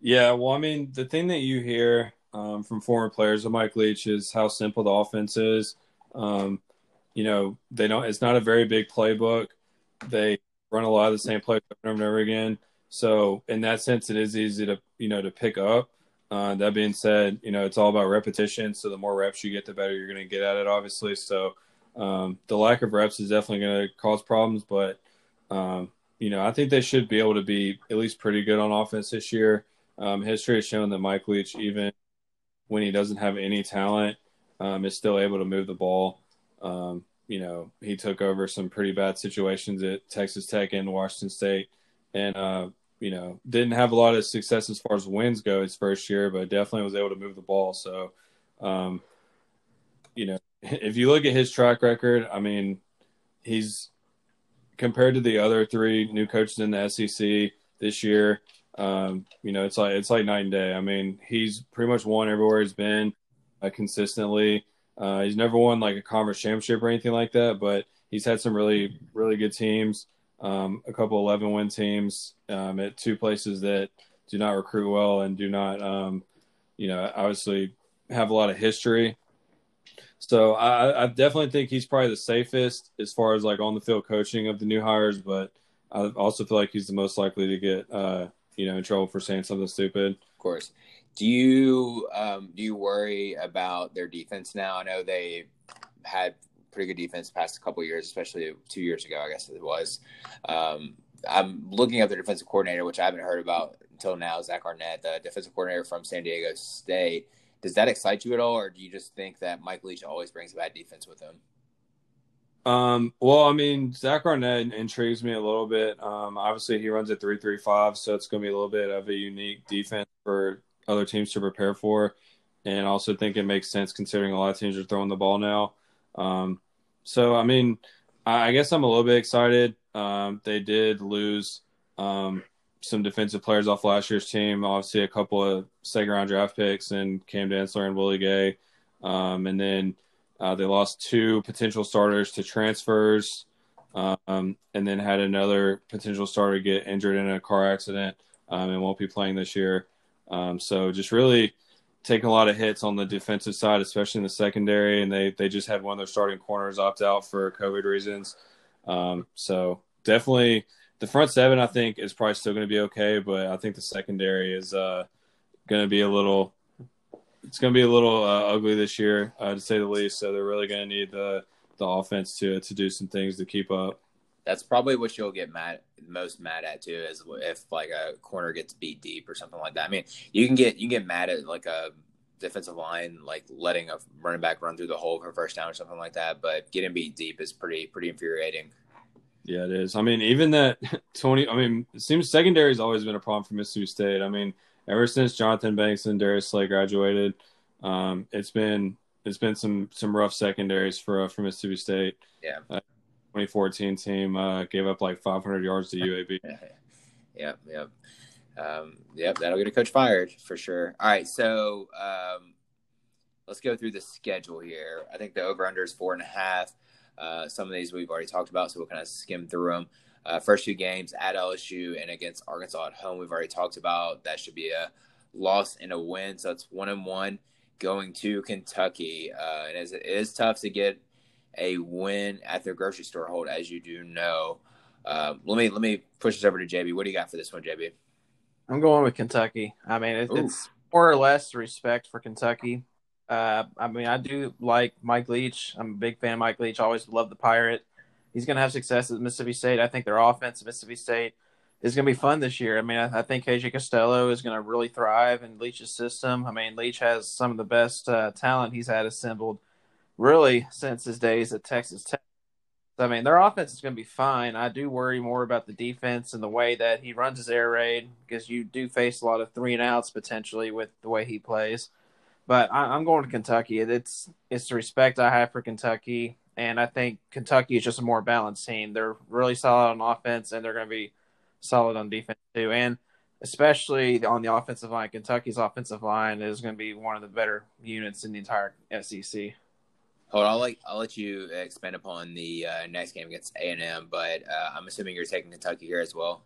[SPEAKER 2] Yeah, well, I mean, the thing that you hear um, from former players of Mike Leach is how simple the offense is. Um, you know, they don't. It's not a very big playbook. They run a lot of the same plays over and over again. So in that sense, it is easy to you know to pick up. Uh, that being said, you know it's all about repetition. So the more reps you get, the better you're going to get at it. Obviously, so um, the lack of reps is definitely going to cause problems. But um, you know, I think they should be able to be at least pretty good on offense this year. Um, history has shown that Mike Leach, even when he doesn't have any talent, um, is still able to move the ball. Um, you know, he took over some pretty bad situations at Texas Tech and Washington State, and uh, you know, didn't have a lot of success as far as wins go his first year, but definitely was able to move the ball. So, um, you know, if you look at his track record, I mean, he's compared to the other three new coaches in the SEC this year. Um, you know, it's like it's like night and day. I mean, he's pretty much won everywhere he's been uh, consistently. Uh, he's never won like a conference championship or anything like that, but he's had some really really good teams. Um, a couple 11 win teams um, at two places that do not recruit well and do not, um, you know, obviously have a lot of history. So I, I, definitely think he's probably the safest as far as like on the field coaching of the new hires, but I also feel like he's the most likely to get, uh, you know, in trouble for saying something stupid.
[SPEAKER 1] Of course. Do you um, do you worry about their defense now? I know they had pretty good defense past a couple years, especially two years ago, I guess it was. Um, I'm looking at the defensive coordinator, which I haven't heard about until now, Zach Arnett, the defensive coordinator from San Diego State. Does that excite you at all, or do you just think that Mike Leach always brings a bad defense with him?
[SPEAKER 2] Um, well, I mean, Zach Arnett intrigues me a little bit. Um, obviously, he runs a three-three-five, so it's going to be a little bit of a unique defense for other teams to prepare for. And I also think it makes sense considering a lot of teams are throwing the ball now. Um, so, I mean, I guess I'm a little bit excited. Um, they did lose um, some defensive players off last year's team. Obviously, a couple of second round draft picks and Cam Dantzler and Willie Gay. Um, and then uh, they lost two potential starters to transfers um, and then had another potential starter get injured in a car accident um, and won't be playing this year. Um, so just really taking a lot of hits on the defensive side, especially in the secondary. And they, they just had one of their starting corners opt out for COVID reasons. Um, so definitely the front seven, I think, is probably still going to be okay, but I think the secondary is uh, going to be a little. It's going to be a little uh, ugly this year, uh, to say the least. So they're really going to need the the offense to to do some things to keep up.
[SPEAKER 1] That's probably what you'll get mad most mad at too, is if like a corner gets beat deep or something like that. I mean, you can get you can get mad at like a defensive line like letting a running back run through the hole for first down or something like that, but getting beat deep is pretty pretty infuriating.
[SPEAKER 2] Yeah, it is. I mean, even that Tony. I mean, it seems secondary has always been a problem for Mississippi State. I mean, ever since Jonathan Banks and Darius Slay graduated, um, it's been it's been some some rough secondaries for uh, for Mississippi State.
[SPEAKER 1] Yeah.
[SPEAKER 2] Uh, 2014 team uh, gave up like 500 yards to UAB.
[SPEAKER 1] Yep, yep. Um, yep, that'll get a coach fired for sure. All right, so um, let's go through the schedule here. I think the over under is four and a half. Uh, some of these we've already talked about, so we'll kind of skim through them. Uh, first two games at LSU and against Arkansas at home, we've already talked about. That should be a loss and a win, so it's one and one going to Kentucky. Uh, and it is tough to get a win at their grocery store hold, as you do know. Um, let me let me push this over to JB. What do you got for this one, JB?
[SPEAKER 4] I'm going with Kentucky. I mean, it, it's more or less respect for Kentucky. Uh, I mean, I do like Mike Leach. I'm a big fan of Mike Leach. always love the Pirate. He's going to have success at Mississippi State. I think their offense at Mississippi State is going to be fun this year. I mean, I, I think KJ Costello is going to really thrive in Leach's system. I mean, Leach has some of the best uh, talent he's had assembled really since his days at Texas Tech. I mean, their offense is going to be fine. I do worry more about the defense and the way that he runs his air raid because you do face a lot of three and outs potentially with the way he plays. But I, am going to Kentucky. It's it's the respect I have for Kentucky, and I think Kentucky is just a more balanced team. They're really solid on offense, and they're going to be solid on defense too. And especially on the offensive line, Kentucky's offensive line is going to be one of the better units in the entire SEC.
[SPEAKER 1] Holt on, I'll let I'll let you expand upon the uh, next game against A and M, but uh, I'm assuming you're taking Kentucky here as well.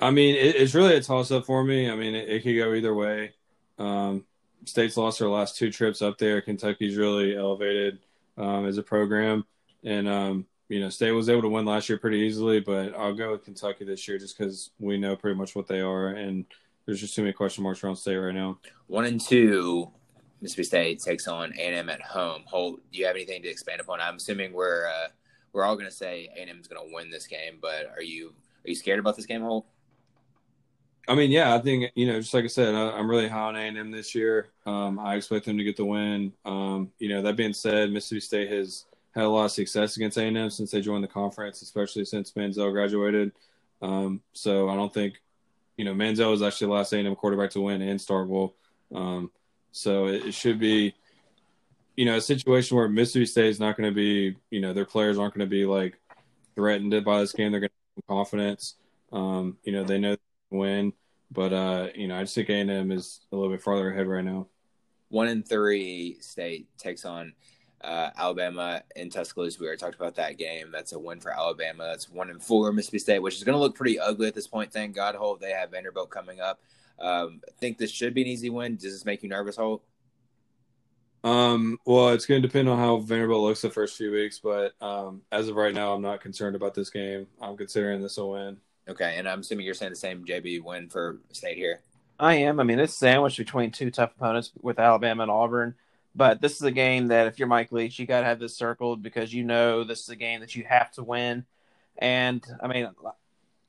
[SPEAKER 2] I mean, it, it's really a toss up for me. I mean, it, it could go either way. Um, State's lost their last two trips up there. Kentucky's really elevated um, as a program, and um, you know, State was able to win last year pretty easily. But I'll go with Kentucky this year just because we know pretty much what they are, and there's just too many question marks around State right now.
[SPEAKER 1] One and two Mississippi State takes on A&M at home. Holt, do you have anything to expand upon? I'm assuming we're uh, we're all going to say A&M is going to win this game, but are you are you scared about this game, Holt?
[SPEAKER 2] I mean, yeah, I think you know, just like I said, I, am really high on A&M this year. Um, I expect them to get the win. Um, you know, that being said, Mississippi State has had a lot of success against A&M since they joined the conference, especially since Manziel graduated. Um, so I don't think, you know, Manziel was actually the last A&M quarterback to win in Starkville. Um, so it, it should be, you know, a situation where Mississippi State is not going to be, you know, their players aren't going to be like threatened by this game. They're going to have confidence. Um, you know, they know win, but uh, you know, I just think A and M is a little bit farther ahead right now.
[SPEAKER 1] One in three state takes on uh, Alabama in Tuscaloosa. We already talked about that game. That's a win for Alabama. That's one in four Mississippi State, which is going to look pretty ugly at this point. Thank God, hope they have Vanderbilt coming up. Um, I think this should be an easy win. Does this make you nervous, Holt?
[SPEAKER 2] Um, well, it's going to depend on how Vanderbilt looks the first few weeks, but um, as of right now, I'm not concerned about this game. I'm considering this a win.
[SPEAKER 1] Okay, and I'm assuming you're saying the same JB win for State here.
[SPEAKER 4] I am. I mean, it's sandwiched between two tough opponents with Alabama and Auburn. But this is a game that if you're Mike Leach, you got to have this circled because you know this is a game that you have to win. And I mean,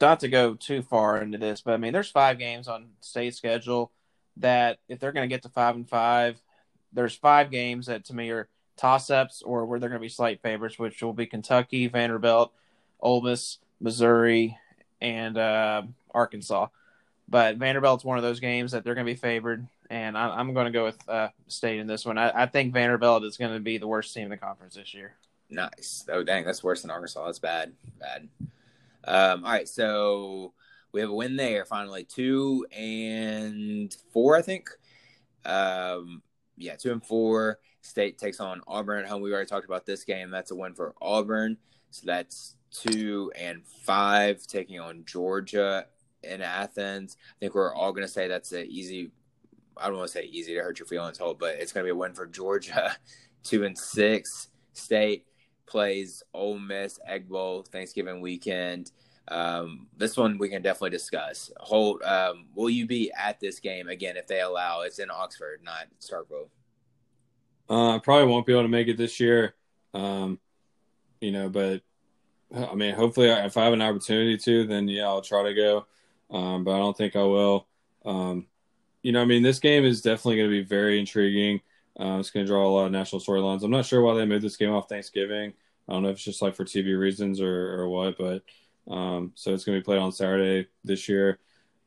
[SPEAKER 4] not to go too far into this, but I mean, there's five games on state schedule that if they're going to get to five and five, there's five games that to me are toss ups or where they're going to be slight favorites, which will be Kentucky, Vanderbilt, Ole Miss, Missouri, and uh, Arkansas. But Vanderbilt's one of those games that they're going to be favored, and I, am going to go with uh, State in this one. I, I think Vanderbilt is going to be the worst team in the conference this year.
[SPEAKER 1] Nice. Oh, dang, that's worse than Arkansas. That's bad. Bad. Um, all right, so we have a win there finally, two and four, I think. Um, yeah, two and four. State takes on Auburn at home. We already talked about this game. That's a win for Auburn. So that's two and five, taking on Georgia in Athens. I think we're all going to say that's an easy. I don't want to say easy to hurt your feelings, Holt, but it's going to be a win for Georgia. Two and six. State plays Ole Miss Egg Bowl Thanksgiving weekend. Um, this one we can definitely discuss. Holt, um, will you be at this game again if they allow? It's in Oxford, not Starkville.
[SPEAKER 2] Uh, I probably won't be able to make it this year. Um, you know, but I mean, hopefully, if I have an opportunity to, then yeah, I'll try to go. Um, but I don't think I will. Um, you know, I mean, this game is definitely going to be very intriguing. Uh, it's going to draw a lot of national storylines. I'm not sure why they moved this game off Thanksgiving. I don't know if it's just like for TV reasons or, or what, but um, so it's going to be played on Saturday this year.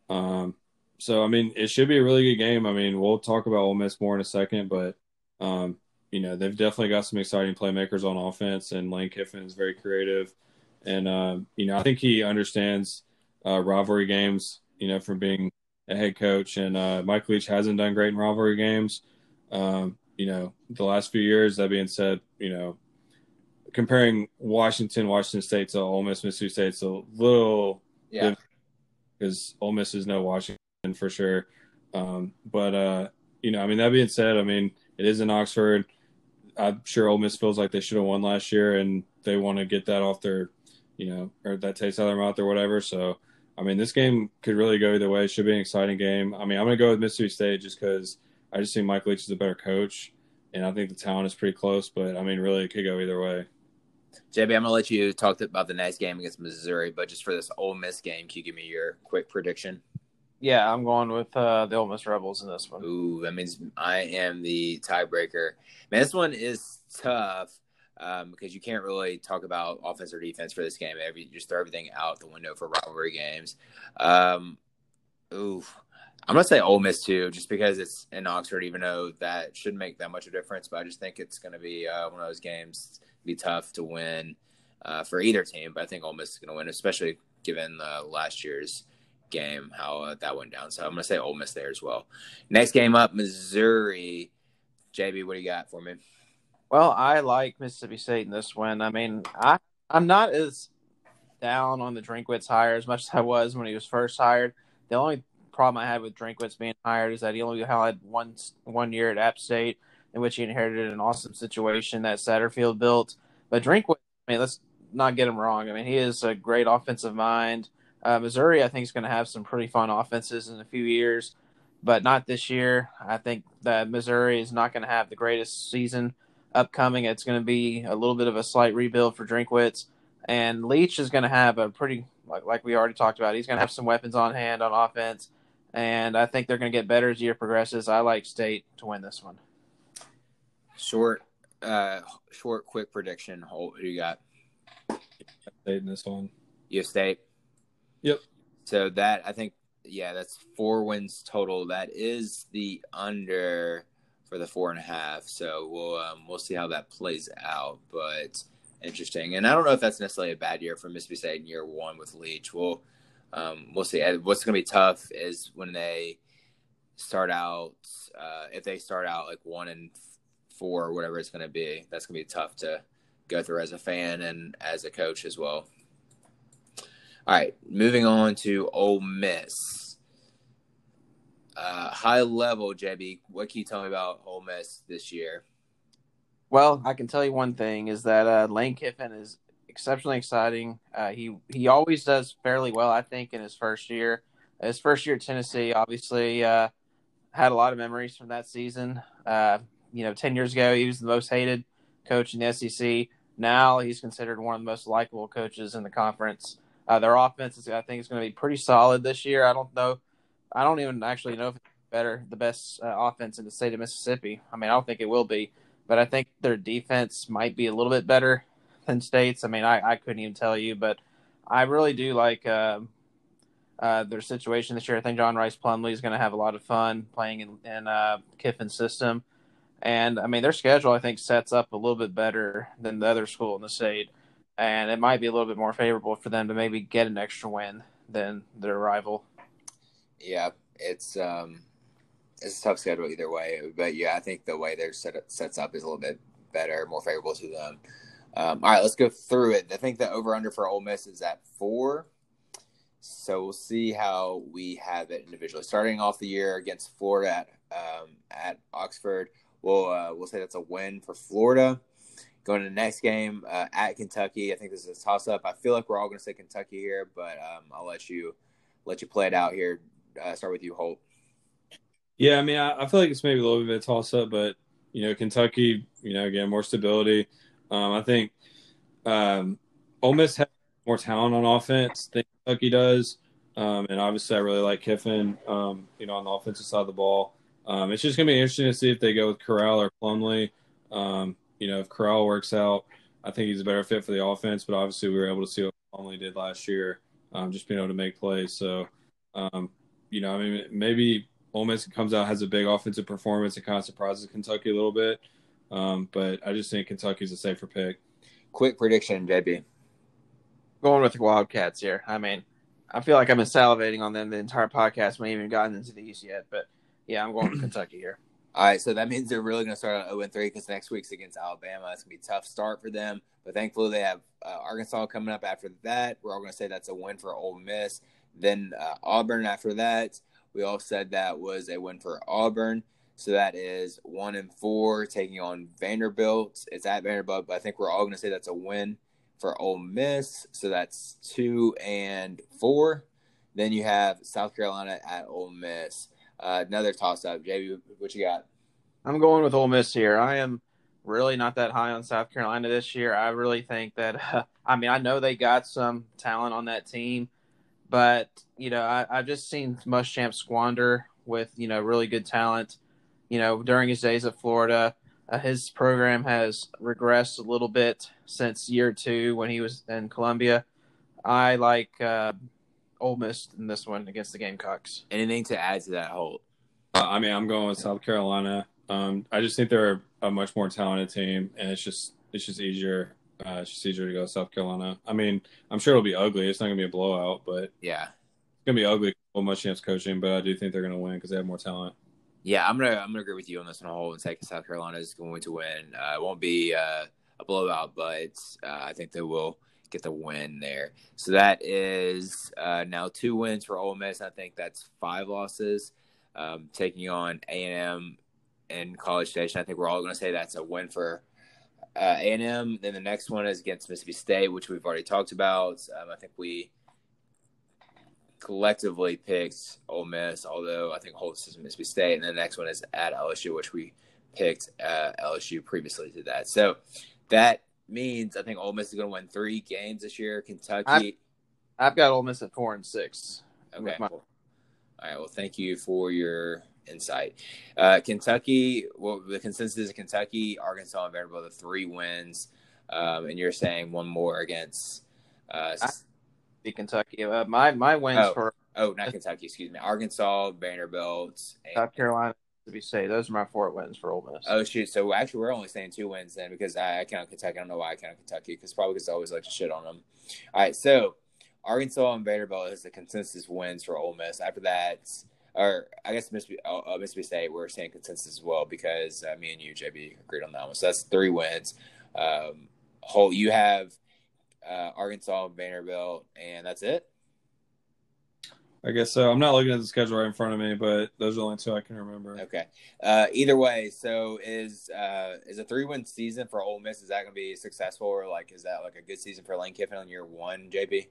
[SPEAKER 2] Um, so I mean, it should be a really good game. I mean, we'll talk about Ole Miss more in a second, but um, you know they've definitely got some exciting playmakers on offense, and Lane Kiffin is very creative, and um, you know I think he understands uh, rivalry games. You know, from being a head coach, and uh, Mike Leach hasn't done great in rivalry games. Um, you know, the last few years. That being said, you know, comparing Washington, Washington State to Ole Miss, Mississippi State, it's a little
[SPEAKER 1] Yeah.
[SPEAKER 2] because Ole Miss is no Washington for sure. Um, but uh, you know, I mean, that being said, I mean, it is in Oxford. I'm sure Ole Miss feels like they should have won last year, and they want to get that off their, you know, or that taste out of their mouth or whatever. So, I mean, this game could really go either way. It should be an exciting game. I mean, I'm going to go with Mississippi State just because I just think Mike Leach is a better coach, and I think the talent is pretty close. But I mean, really, it could go either way.
[SPEAKER 1] JB, I'm gonna let you talk about the next game against Missouri, but just for this Ole Miss game, can you give me your quick prediction?
[SPEAKER 4] Yeah, I'm going with uh, the Ole Miss Rebels in this one.
[SPEAKER 1] Ooh, that means I am the tiebreaker. Man, this one is tough um, because you can't really talk about offense or defense for this game. Every just throw everything out the window for rivalry games. Um, I'm gonna say Ole Miss too, just because it's in Oxford. Even though that shouldn't make that much of a difference, but I just think it's gonna be uh, one of those games. Be tough to win uh, for either team, but I think Ole Miss is gonna win, especially given uh, last year's game how uh, that went down. So I'm gonna say Ole Miss there as well. Next game up, Missouri. JB, what do you got for me?
[SPEAKER 4] Well, I like Mississippi State in this one. I mean, I I'm not as down on the Drinkwitz hire as much as I was when he was first hired. The only problem I had with Drinkwitz being hired is that he only had one one year at App State in which he inherited an awesome situation that Satterfield built. But Drinkwitz, I mean, let's not get him wrong. I mean, he is a great offensive mind. Uh, Missouri, I think, is going to have some pretty fun offenses in a few years, but not this year. I think that Missouri is not going to have the greatest season upcoming. It's going to be a little bit of a slight rebuild for Drinkwitz, and Leach is going to have a pretty, like, like we already talked about, he's going to have some weapons on hand on offense, and I think they're going to get better as the year progresses. I like State to win this one.
[SPEAKER 1] Short, uh, short, quick prediction. Who you got?
[SPEAKER 2] State in this one.
[SPEAKER 1] You State.
[SPEAKER 2] Yep.
[SPEAKER 1] So that I think, yeah, that's four wins total. That is the under for the four and a half. So we'll um, we'll see how that plays out. But interesting, and I don't know if that's necessarily a bad year for Mississippi State in year one with Leach. We'll um, we'll see. What's going to be tough is when they start out. Uh, if they start out like one and four or whatever it's going to be, that's going to be tough to go through as a fan and as a coach as well. All right, moving on to Ole Miss. Uh, high level, JB, what can you tell me about Ole Miss this year?
[SPEAKER 4] Well, I can tell you one thing is that uh, Lane Kiffin is exceptionally exciting. Uh, he he always does fairly well, I think, in his first year. His first year at Tennessee, obviously, uh, had a lot of memories from that season. Uh, you know, ten years ago, he was the most hated coach in the SEC. Now he's considered one of the most likable coaches in the conference. Uh, their offense, is, I think, is going to be pretty solid this year. I don't know. I don't even actually know if it's better, the best uh, offense in the state of Mississippi. I mean, I don't think it will be, but I think their defense might be a little bit better than State's. I mean, I, I couldn't even tell you, but I really do like uh, uh, their situation this year. I think John Rhys Plumlee is going to have a lot of fun playing in, in uh, Kiffin's system. And I mean, their schedule, I think, sets up a little bit better than the other school in the state. And it might be a little bit more favorable for them to maybe get an extra win than their rival.
[SPEAKER 1] Yeah, it's um, it's a tough schedule either way. But yeah, I think the way they're set up, sets up is a little bit better, more favorable to them. Um, all right, let's go through it. I think the over under for Ole Miss is at four. So we'll see how we have it individually. Starting off the year against Florida at um, at Oxford, we'll uh, we'll say that's a win for Florida. Going to the next game uh, at Kentucky, I think this is a toss up. I feel like we're all going to say Kentucky here, but um, I'll let you let you play it out here. Uh, start with you, Holt.
[SPEAKER 2] Yeah, I mean, I, I, feel like it's maybe a little bit of a toss up, but you know, Kentucky, you know, again, more stability. Um, I think um, Ole Miss has more talent on offense than Kentucky does, um, and obviously, I really like Kiffin. Um, you know, on the offensive side of the ball, um, it's just going to be interesting to see if they go with Corral or Plumlee. Um, you know, if Corral works out, I think he's a better fit for the offense. But obviously, we were able to see what Plumlee did last year, just being able to make plays. So, you know, I mean, maybe Ole Miss comes out has a big offensive performance and kind of surprises Kentucky a little bit. Um, but I just think Kentucky's a safer pick.
[SPEAKER 1] Quick prediction, JB.
[SPEAKER 4] Going with the Wildcats here. I mean, I feel like I've been salivating on them the entire podcast. We haven't even gotten into these yet, but yeah, I'm going with Kentucky here.
[SPEAKER 1] All right, so that means they're really going to start on 0 3 because next week's against Alabama. It's going to be a tough start for them, but thankfully they have uh, Arkansas coming up after that. We're all going to say that's a win for Ole Miss. Then uh, Auburn after that. We all said that was a win for Auburn. So that is one and four taking on Vanderbilt. It's at Vanderbilt, but I think we're all going to say that's a win for Ole Miss. So that's two and four. Then you have South Carolina at Ole Miss. Uh, another toss up. JB, what you got?
[SPEAKER 4] I'm going with Ole Miss here. I am really not that high on South Carolina this year. I really think that, uh, I mean, I know they got some talent on that team, but, you know, I, I've just seen Muschamp squander with, you know, really good talent. You know, during his days at Florida, uh, his program has regressed a little bit since year two when he was in Columbia. I like uh, Ole Miss in this one against the Gamecocks.
[SPEAKER 1] Anything to add to that, Holt?
[SPEAKER 2] Uh, I mean, I'm going with South Carolina. Um, I just think they're a much more talented team, and it's just it's just easier. Uh, easier to go South Carolina. I mean, I'm sure it'll be ugly. It's not gonna be a blowout, but
[SPEAKER 1] Yeah.
[SPEAKER 2] it's gonna be ugly. Well, Muschamp coaching, but I do think they're gonna win because they have more talent.
[SPEAKER 1] Yeah, I'm gonna I'm gonna agree with you on this one, Holt and say South Carolina is going to win. Uh, it won't be uh, a blowout, but uh, I think they will get the win there. So that is uh, now two wins for Ole Miss. I think that's five losses. Um, taking on A and M in College Station, I think we're all going to say that's a win for uh, A and M. Then the next one is against Mississippi State, which we've already talked about. Um, I think we collectively picked Ole Miss, although I think Holt is Mississippi State, and the next one is at LSU, which we picked uh, LSU previously to that. So that means I think Ole Miss is going to win three games this year. Kentucky.
[SPEAKER 4] I've got Ole Miss at four and six.
[SPEAKER 1] Okay.
[SPEAKER 4] my-
[SPEAKER 1] All right. Well, thank you for your insight. Uh, Kentucky. Well, the consensus is Kentucky, Arkansas, and Vanderbilt the three wins, um, and you're saying one more against. Uh,
[SPEAKER 4] The Kentucky. Uh, my my wins
[SPEAKER 1] Oh.
[SPEAKER 4] for
[SPEAKER 1] oh, not Kentucky. Excuse me. Arkansas, Vanderbilt, and
[SPEAKER 4] South Carolina, To be State. Those are my four wins for Ole Miss.
[SPEAKER 1] Oh shoot! So actually, we're only saying two wins then because I, I count Kentucky. I don't know why I count Kentucky because probably because I always like to shit on them. All right, so Arkansas and Vanderbilt is the consensus wins for Ole Miss. After that, or I guess Mississippi, uh, Mississippi State, we're saying consensus as well because uh, me and you, JB, agreed on that one. So that's three wins. Um, Holt you have uh, Arkansas, Vanderbilt, and that's it.
[SPEAKER 2] I guess so. I'm not looking at the schedule right in front of me, but those are the only two I can remember.
[SPEAKER 1] Okay. Uh, either way, so is uh, is a three win season for Ole Miss? Is that going to be successful, or like is that like a good season for Lane Kiffin on year one? JB,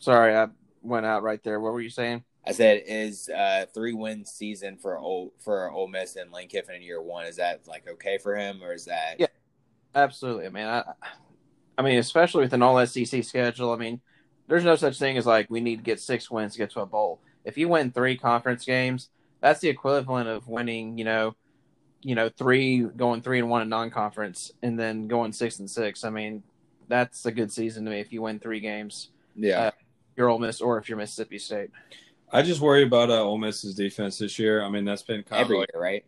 [SPEAKER 4] Sorry, I went out right there. What were you saying?
[SPEAKER 1] I said is uh, three win season for Ole for Ole Miss and Lane Kiffin in year one. Is that like okay for him, or is that
[SPEAKER 4] Yeah. Absolutely. I mean, I, I mean, especially with an all SEC schedule. I mean, there's no such thing as like we need to get six wins to get to a bowl. If you win three conference games, that's the equivalent of winning, you know, you know, three going three and one in non-conference, and then going six and six. I mean, that's a good season to me if you win three games.
[SPEAKER 1] yeah?
[SPEAKER 4] Uh, You're Ole Miss, or if you're Mississippi State.
[SPEAKER 2] I just worry about uh, Ole Miss's defense this year. I mean, that's been kind
[SPEAKER 1] Every
[SPEAKER 2] of like,
[SPEAKER 1] year, right?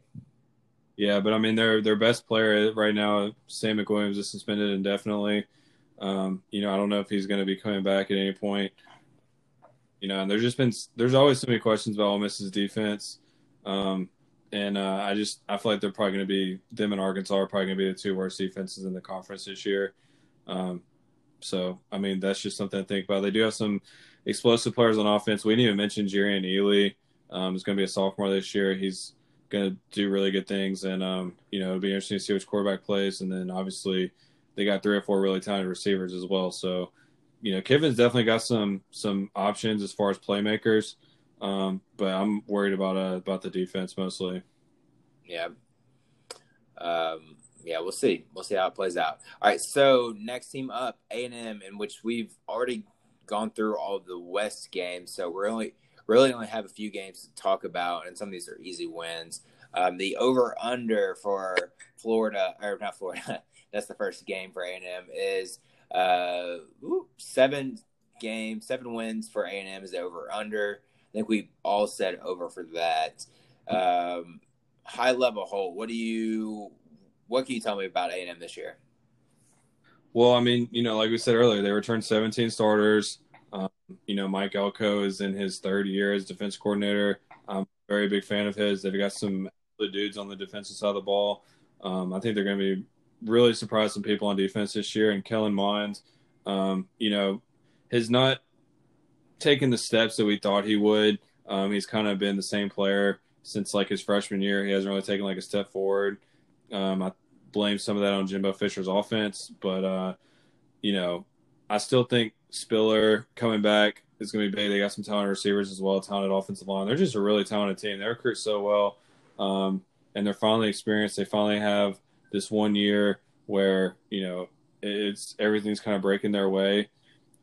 [SPEAKER 2] yeah, but I mean, their their best player right now, Sam McWilliams, is suspended indefinitely. Um, you know, I don't know if he's going to be coming back at any point. You know, and there's just been there's always so many questions about Ole Miss's defense, um, and uh, I just I feel like they're probably going to be them and Arkansas are probably going to be the two worst defenses in the conference this year. Um, so I mean, that's just something to think about. They do have some explosive players on offense. We didn't even mention Jerrion Ealy. Um, is going to be a sophomore this year. He's going to do really good things, and um, you know, it'll be interesting to see which quarterback plays. And then obviously, they got three or four really talented receivers as well. So, you know, Kiffin's definitely got some some options as far as playmakers, um, but I'm worried about uh, about the defense mostly.
[SPEAKER 1] Yeah. Um, yeah, we'll see. We'll see how it plays out. All right, so next team up, A and M, in which we've already gone through all the West games, so we're only really only have a few games to talk about, and some of these are easy wins. Um, the over under for Florida, or not Florida, that's the first game for A and M is uh, seven games, seven wins for A and M is the over under. I think we all said over for that. Um, high level Holt, what do you what can you tell me about A and M this year?
[SPEAKER 2] Well, I mean, you know, like we said earlier, they returned 17 starters. Um, you know, Mike Elko is in his third year as defense coordinator. I'm a very big fan of his. They've got some dudes on the defensive side of the ball. Um, I think they're going to be really surprised some people on defense this year. And Kellen Mond, um, you know, has not taken the steps that we thought he would. Um, he's kind of been the same player since like his freshman year. He hasn't really taken like a step forward. Um, I blame some of that on Jimbo Fisher's offense, but uh, you know, I still think Spiller coming back is going to be big. They got some talented receivers as well, talented offensive line. They're just a really talented team. They recruit so well, um, and they're finally experienced. They finally have this one year where you know it's everything's kind of breaking their way.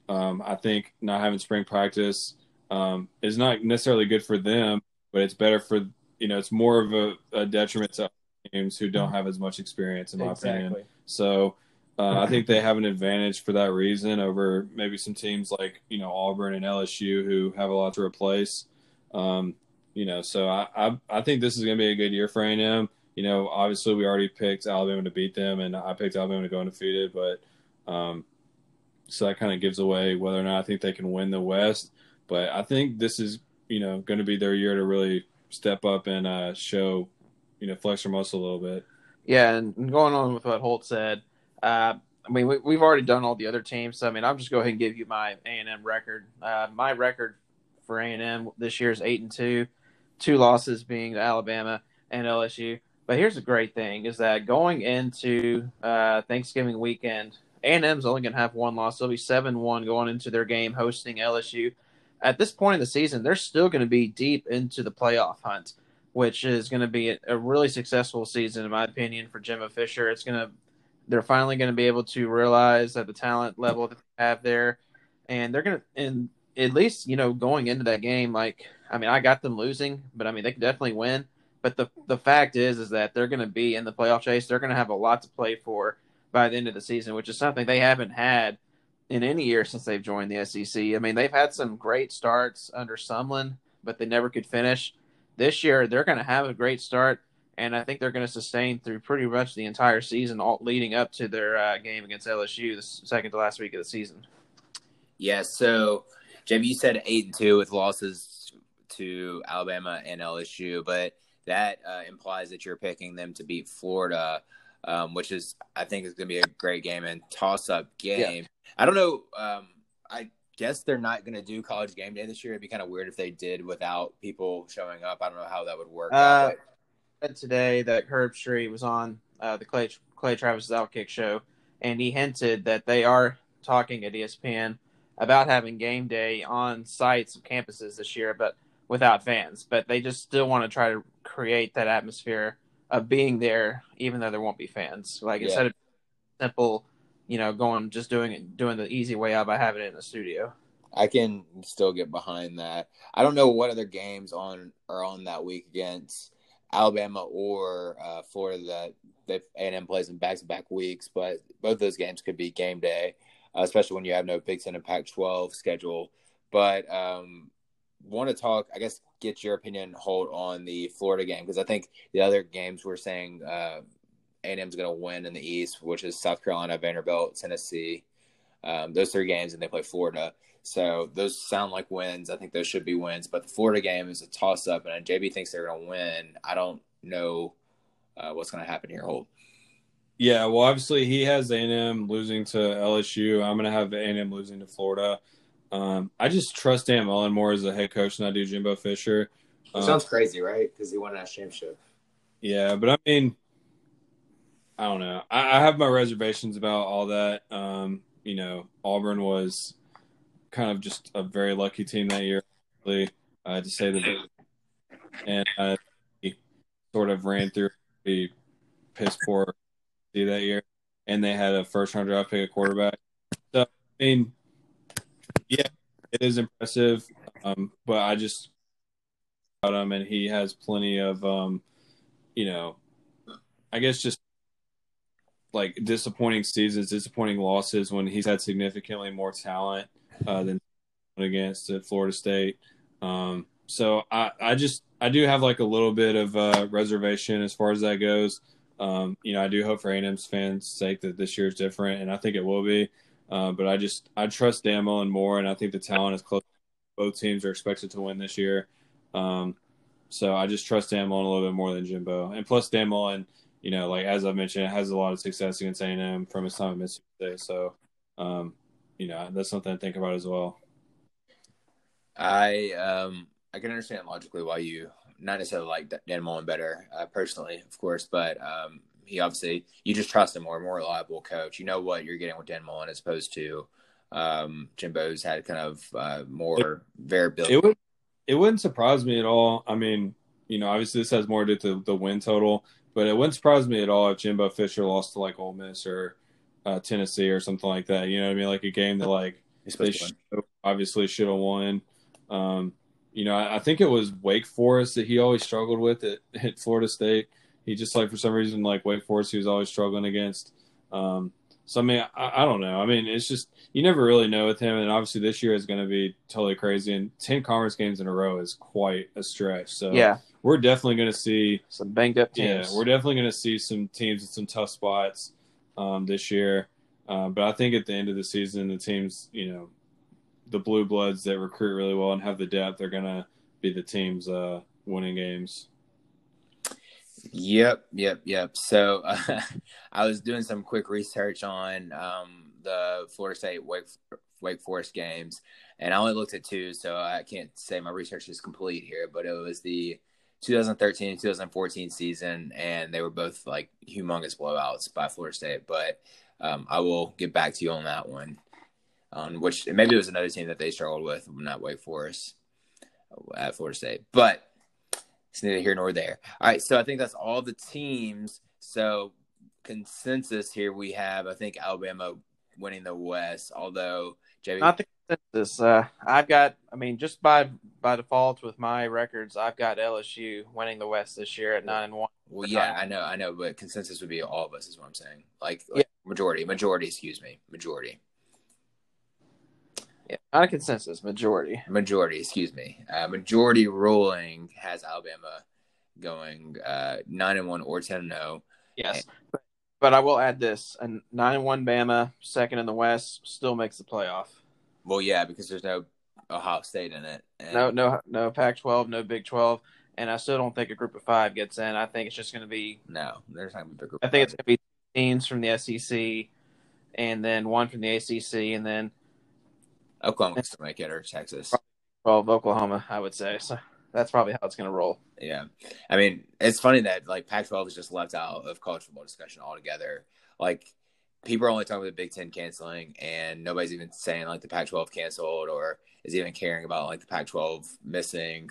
[SPEAKER 2] Um, I think not having spring practice um, is not necessarily good for them, but it's better for you know it's more of a, a detriment to teams who don't have as much experience, in my
[SPEAKER 1] Exactly.
[SPEAKER 2] opinion. So uh, I think they have an advantage for that reason over maybe some teams like you know Auburn and LSU who have a lot to replace. Um, you know, so I, I I think this is going to be a good year for A&M. You know, obviously we already picked Alabama to beat them, and I picked Alabama to go undefeated, but um, so that kind of gives away whether or not I think they can win the West. But I think this is you know going to be their year to really step up and uh, show you know flex your muscle a little bit.
[SPEAKER 4] Yeah, and going on with what Holt said, uh, I mean, we, we've already done all the other teams. So, I mean, I'll just go ahead and give you my A and M record. Uh, my record for A and M this year is eight and two, two losses being to Alabama and LSU. But here's the great thing: is that going into uh, Thanksgiving weekend, A and M's only going to have one loss. They'll be seven one going into their game hosting LSU. At this point in the season, they're still going to be deep into the playoff hunt which is going to be a, really successful season, in my opinion, for Jimbo Fisher. It's going to, they're finally going to be able to realize that the talent level that they have there, and they're going to, and at least you know going into that game, like I mean, I got them losing, but I mean they can definitely win. But the the fact is, is that they're going to be in the playoff chase. They're going to have a lot to play for by the end of the season, which is something they haven't had in any year since they've joined the SEC. I mean, they've had some great starts under Sumlin, but they never could finish this year they're going to have a great start and i think they're going to sustain through pretty much the entire season all leading up to their uh, game against lsu the second to last week of the season
[SPEAKER 1] Yeah, so JB, you said eight and two with losses to Alabama and LSU, but that uh, implies that you're picking them to beat Florida, um, which is I think is going to be a great game and toss up game. I don't know. Um, I guess they're not going to do college game day this year. It'd be kind of weird if they did without people showing up. I don't know how that would work.
[SPEAKER 4] Uh. Today that Herbstreit was on uh, the clay, clay travis outkick show and he hinted that they are talking at espn about having game day on sites of campuses this year but without fans but they just still want to try to create that atmosphere of being there even though there won't be fans like
[SPEAKER 1] Yeah.
[SPEAKER 4] instead of simple you know going just doing it doing the easy way out by having it in the studio
[SPEAKER 1] I can still get behind that. I don't know what other games on are on that week against Alabama or uh, Florida that that A&M plays in back-to-back weeks, but both those games could be game day, uh, especially when you have no Big Ten and Pac-12 schedule. But um, want to talk, I guess, get your opinion, Holt on the Florida game because I think the other games we're saying uh, A&M's going to win in the East, which is South Carolina, Vanderbilt, Tennessee. Um, those three games, and they play Florida. So those sound like wins. I think those should be wins. But the Florida game is a toss up, and JB thinks they're going to win. I don't know uh, what's going to happen here. Holt.
[SPEAKER 2] Yeah, well, obviously he has A&M losing to LSU. I'm going to have A&M losing to Florida. Um, I just trust Dan Mullen more as a head coach than I do Jimbo Fisher. Um,
[SPEAKER 1] sounds crazy, right? Because he won a championship.
[SPEAKER 2] Yeah, but I mean, I don't know. I, I have my reservations about all that. Um, you know, Auburn was kind of just a very lucky team that year, really, uh, to say the least. And uh, he sort of ran through the piss poor that year, and they had a first round draft pick a quarterback. So I mean, yeah, it is impressive, um, but I just about him, and he has plenty of, um, you know, I guess just like disappointing seasons, disappointing losses when he's had significantly more talent uh, than against at Florida State. Um, so I, I just I do have like a little bit of uh, reservation as far as that goes. Um, you know, I do hope for A&M's fans' sake that this year is different, and I think it will be. Uh, but I just I trust Dan Mullen more, and I think the talent is close. Both teams are expected to win this year, um, so I just trust Dan Mullen a little bit more than Jimbo. And plus, Dan Mullen, you know, like as I mentioned, it has a lot of success against A and M from his time at Mississippi State. So, um, you know, that's something to think about as well.
[SPEAKER 1] I um I can understand logically why you not necessarily like Dan Mullen better uh, personally, of course, but um, he obviously you just trust him more, more reliable coach. You know what you're getting with Dan Mullen as opposed to um, Jimbo's had kind of uh, more variability.
[SPEAKER 2] It would it wouldn't surprise me at all. I mean, you know, obviously this has more to do with the win total, but it wouldn't surprise me at all if Jimbo Fisher lost to like Ole Miss or uh, Tennessee or something like that. You know what I mean? Like a game that like they should, obviously should have won. Um, you know, I, I, think it was Wake Forest that he always struggled with at, at Florida State. He just like for some reason like Wake Forest he was always struggling against. Um, so I mean, I, I, don't know. I mean, it's just you never really know with him, and obviously this year is going to be totally crazy. And ten conference games in a row is quite a stretch. So
[SPEAKER 4] yeah,
[SPEAKER 2] we're definitely going to see
[SPEAKER 4] some banged up teams.
[SPEAKER 2] Yeah, we're definitely going to see some teams in some tough spots um, this year. Uh, but I think at the end of the season, the teams, you know, the blue bloods that recruit really well and have the depth are going to be the teams uh, winning games.
[SPEAKER 1] Yep, yep, yep. So uh, I was doing some quick research on um, the Florida State Wake Wake Forest games, and I only looked at two, so I can't say my research is complete here. But it was the 2013 and 2014 season, and they were both like humongous blowouts by Florida State. But um, I will get back to you on that one on which maybe it was another team that they struggled with, not Wake Forest at Florida State. But it's neither here nor there. All right, so I think that's all the teams. So consensus here we have, I think Alabama winning the West, although
[SPEAKER 4] JB. Not the consensus. Uh, I've got, I mean, just by by default with my records, I've got LSU winning the West this year at nine and one.
[SPEAKER 1] Well, yeah, I know, I know, but consensus would be all of us, is what I'm saying. Like, like yeah. majority, majority, excuse me, majority.
[SPEAKER 4] Yeah, not a consensus, majority.
[SPEAKER 1] Majority, excuse me. Uh, majority ruling has Alabama going uh, nine and one or ten and zero.
[SPEAKER 4] Oh. Yes, but, but I will add this: a nine and one Bama, second in the West, still makes the playoff.
[SPEAKER 1] Well, yeah, because there's no Ohio State in it.
[SPEAKER 4] And... No, no, no Pac-12, no Big 12, and I still don't think a group of five gets in. I think it's just going to be
[SPEAKER 1] no. There's not going to be a
[SPEAKER 4] group. I think it's going to be teams from the SEC, and then one from the ACC, and then
[SPEAKER 1] Oklahoma to make it or Texas.
[SPEAKER 4] Well, Oklahoma, I would say. So that's probably how it's going to roll.
[SPEAKER 1] Yeah, I mean, it's funny that like Pac-12 is just left out of college football discussion altogether. Like people are only talking about the Big Ten canceling, and nobody's even saying like the Pac-12 canceled or is even caring about like the Pac-12 missing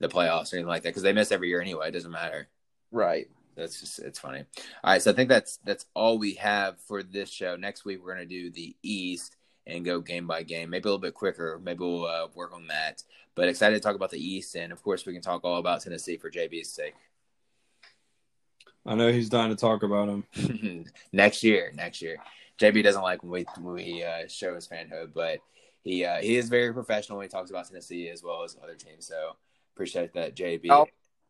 [SPEAKER 1] the playoffs or anything like that because they miss every year anyway. It doesn't matter.
[SPEAKER 4] Right.
[SPEAKER 1] That's just it's funny. All right, so I think that's that's all we have for this show. Next week we're gonna do the East and go game by game, maybe a little bit quicker. Maybe we'll uh, work on that. But excited to talk about the East, and of course, we can talk all about Tennessee for JB's sake.
[SPEAKER 2] I know he's dying to talk about him
[SPEAKER 1] next year. Next year, JB doesn't like when we when we uh, show his fanhood, but he uh, he is very professional when he talks about Tennessee as well as other teams. So appreciate that, JB.
[SPEAKER 4] I'll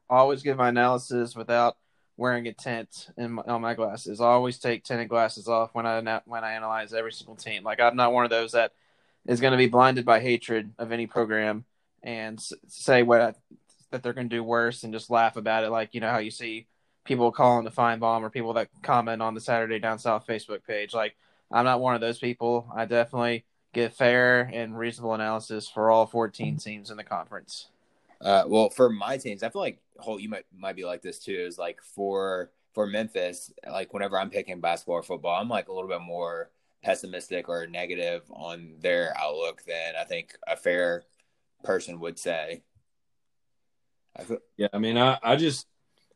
[SPEAKER 4] always give my analysis without wearing a tint in my, on my glasses. I always take tinted glasses off when I when I analyze every single team. Like I'm not one of those that is going to be blinded by hatred of any program and say what that they're going to do worse and just laugh about it. Like you know how you see people calling the Finebaum or people that comment on the Saturday Down South Facebook page. Like I'm not one of those people. I definitely get fair and reasonable analysis for all 14 teams in the conference.
[SPEAKER 1] Uh, well, for my teams, I feel like Holt, you might might be like this too. Is like for for Memphis, like whenever I'm picking basketball or football, I'm like a little bit more pessimistic or negative on their outlook than I think a fair person would say.
[SPEAKER 2] I feel- yeah, I mean, I, I just,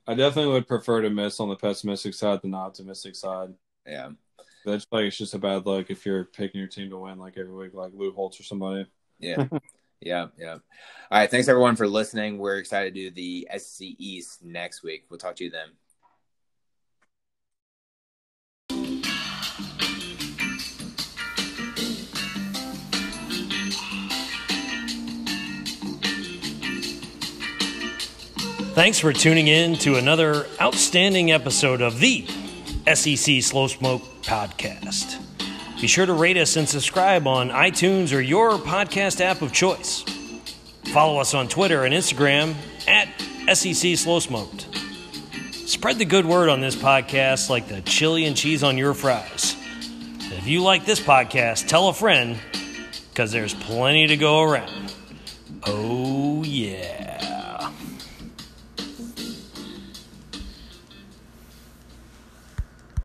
[SPEAKER 2] I definitely would prefer to miss on the pessimistic side than the optimistic side.
[SPEAKER 1] Yeah.
[SPEAKER 2] That's like, it's just a bad luck if you're picking your team to win like every week, like Lou Holtz or somebody.
[SPEAKER 1] Yeah. Yeah, yeah. All right. Thanks everyone for listening. We're excited to do the SC East next week. We'll talk to you then.
[SPEAKER 5] Thanks for tuning in to another outstanding episode of the SEC Slow Smoke Podcast. Be sure to rate us and subscribe on iTunes or your podcast app of choice. Follow us on Twitter and Instagram at SEC Slow Smoked. Spread the good word on this podcast like the chili and cheese on your fries. If you like this podcast, tell a friend because there's plenty to go around. Oh,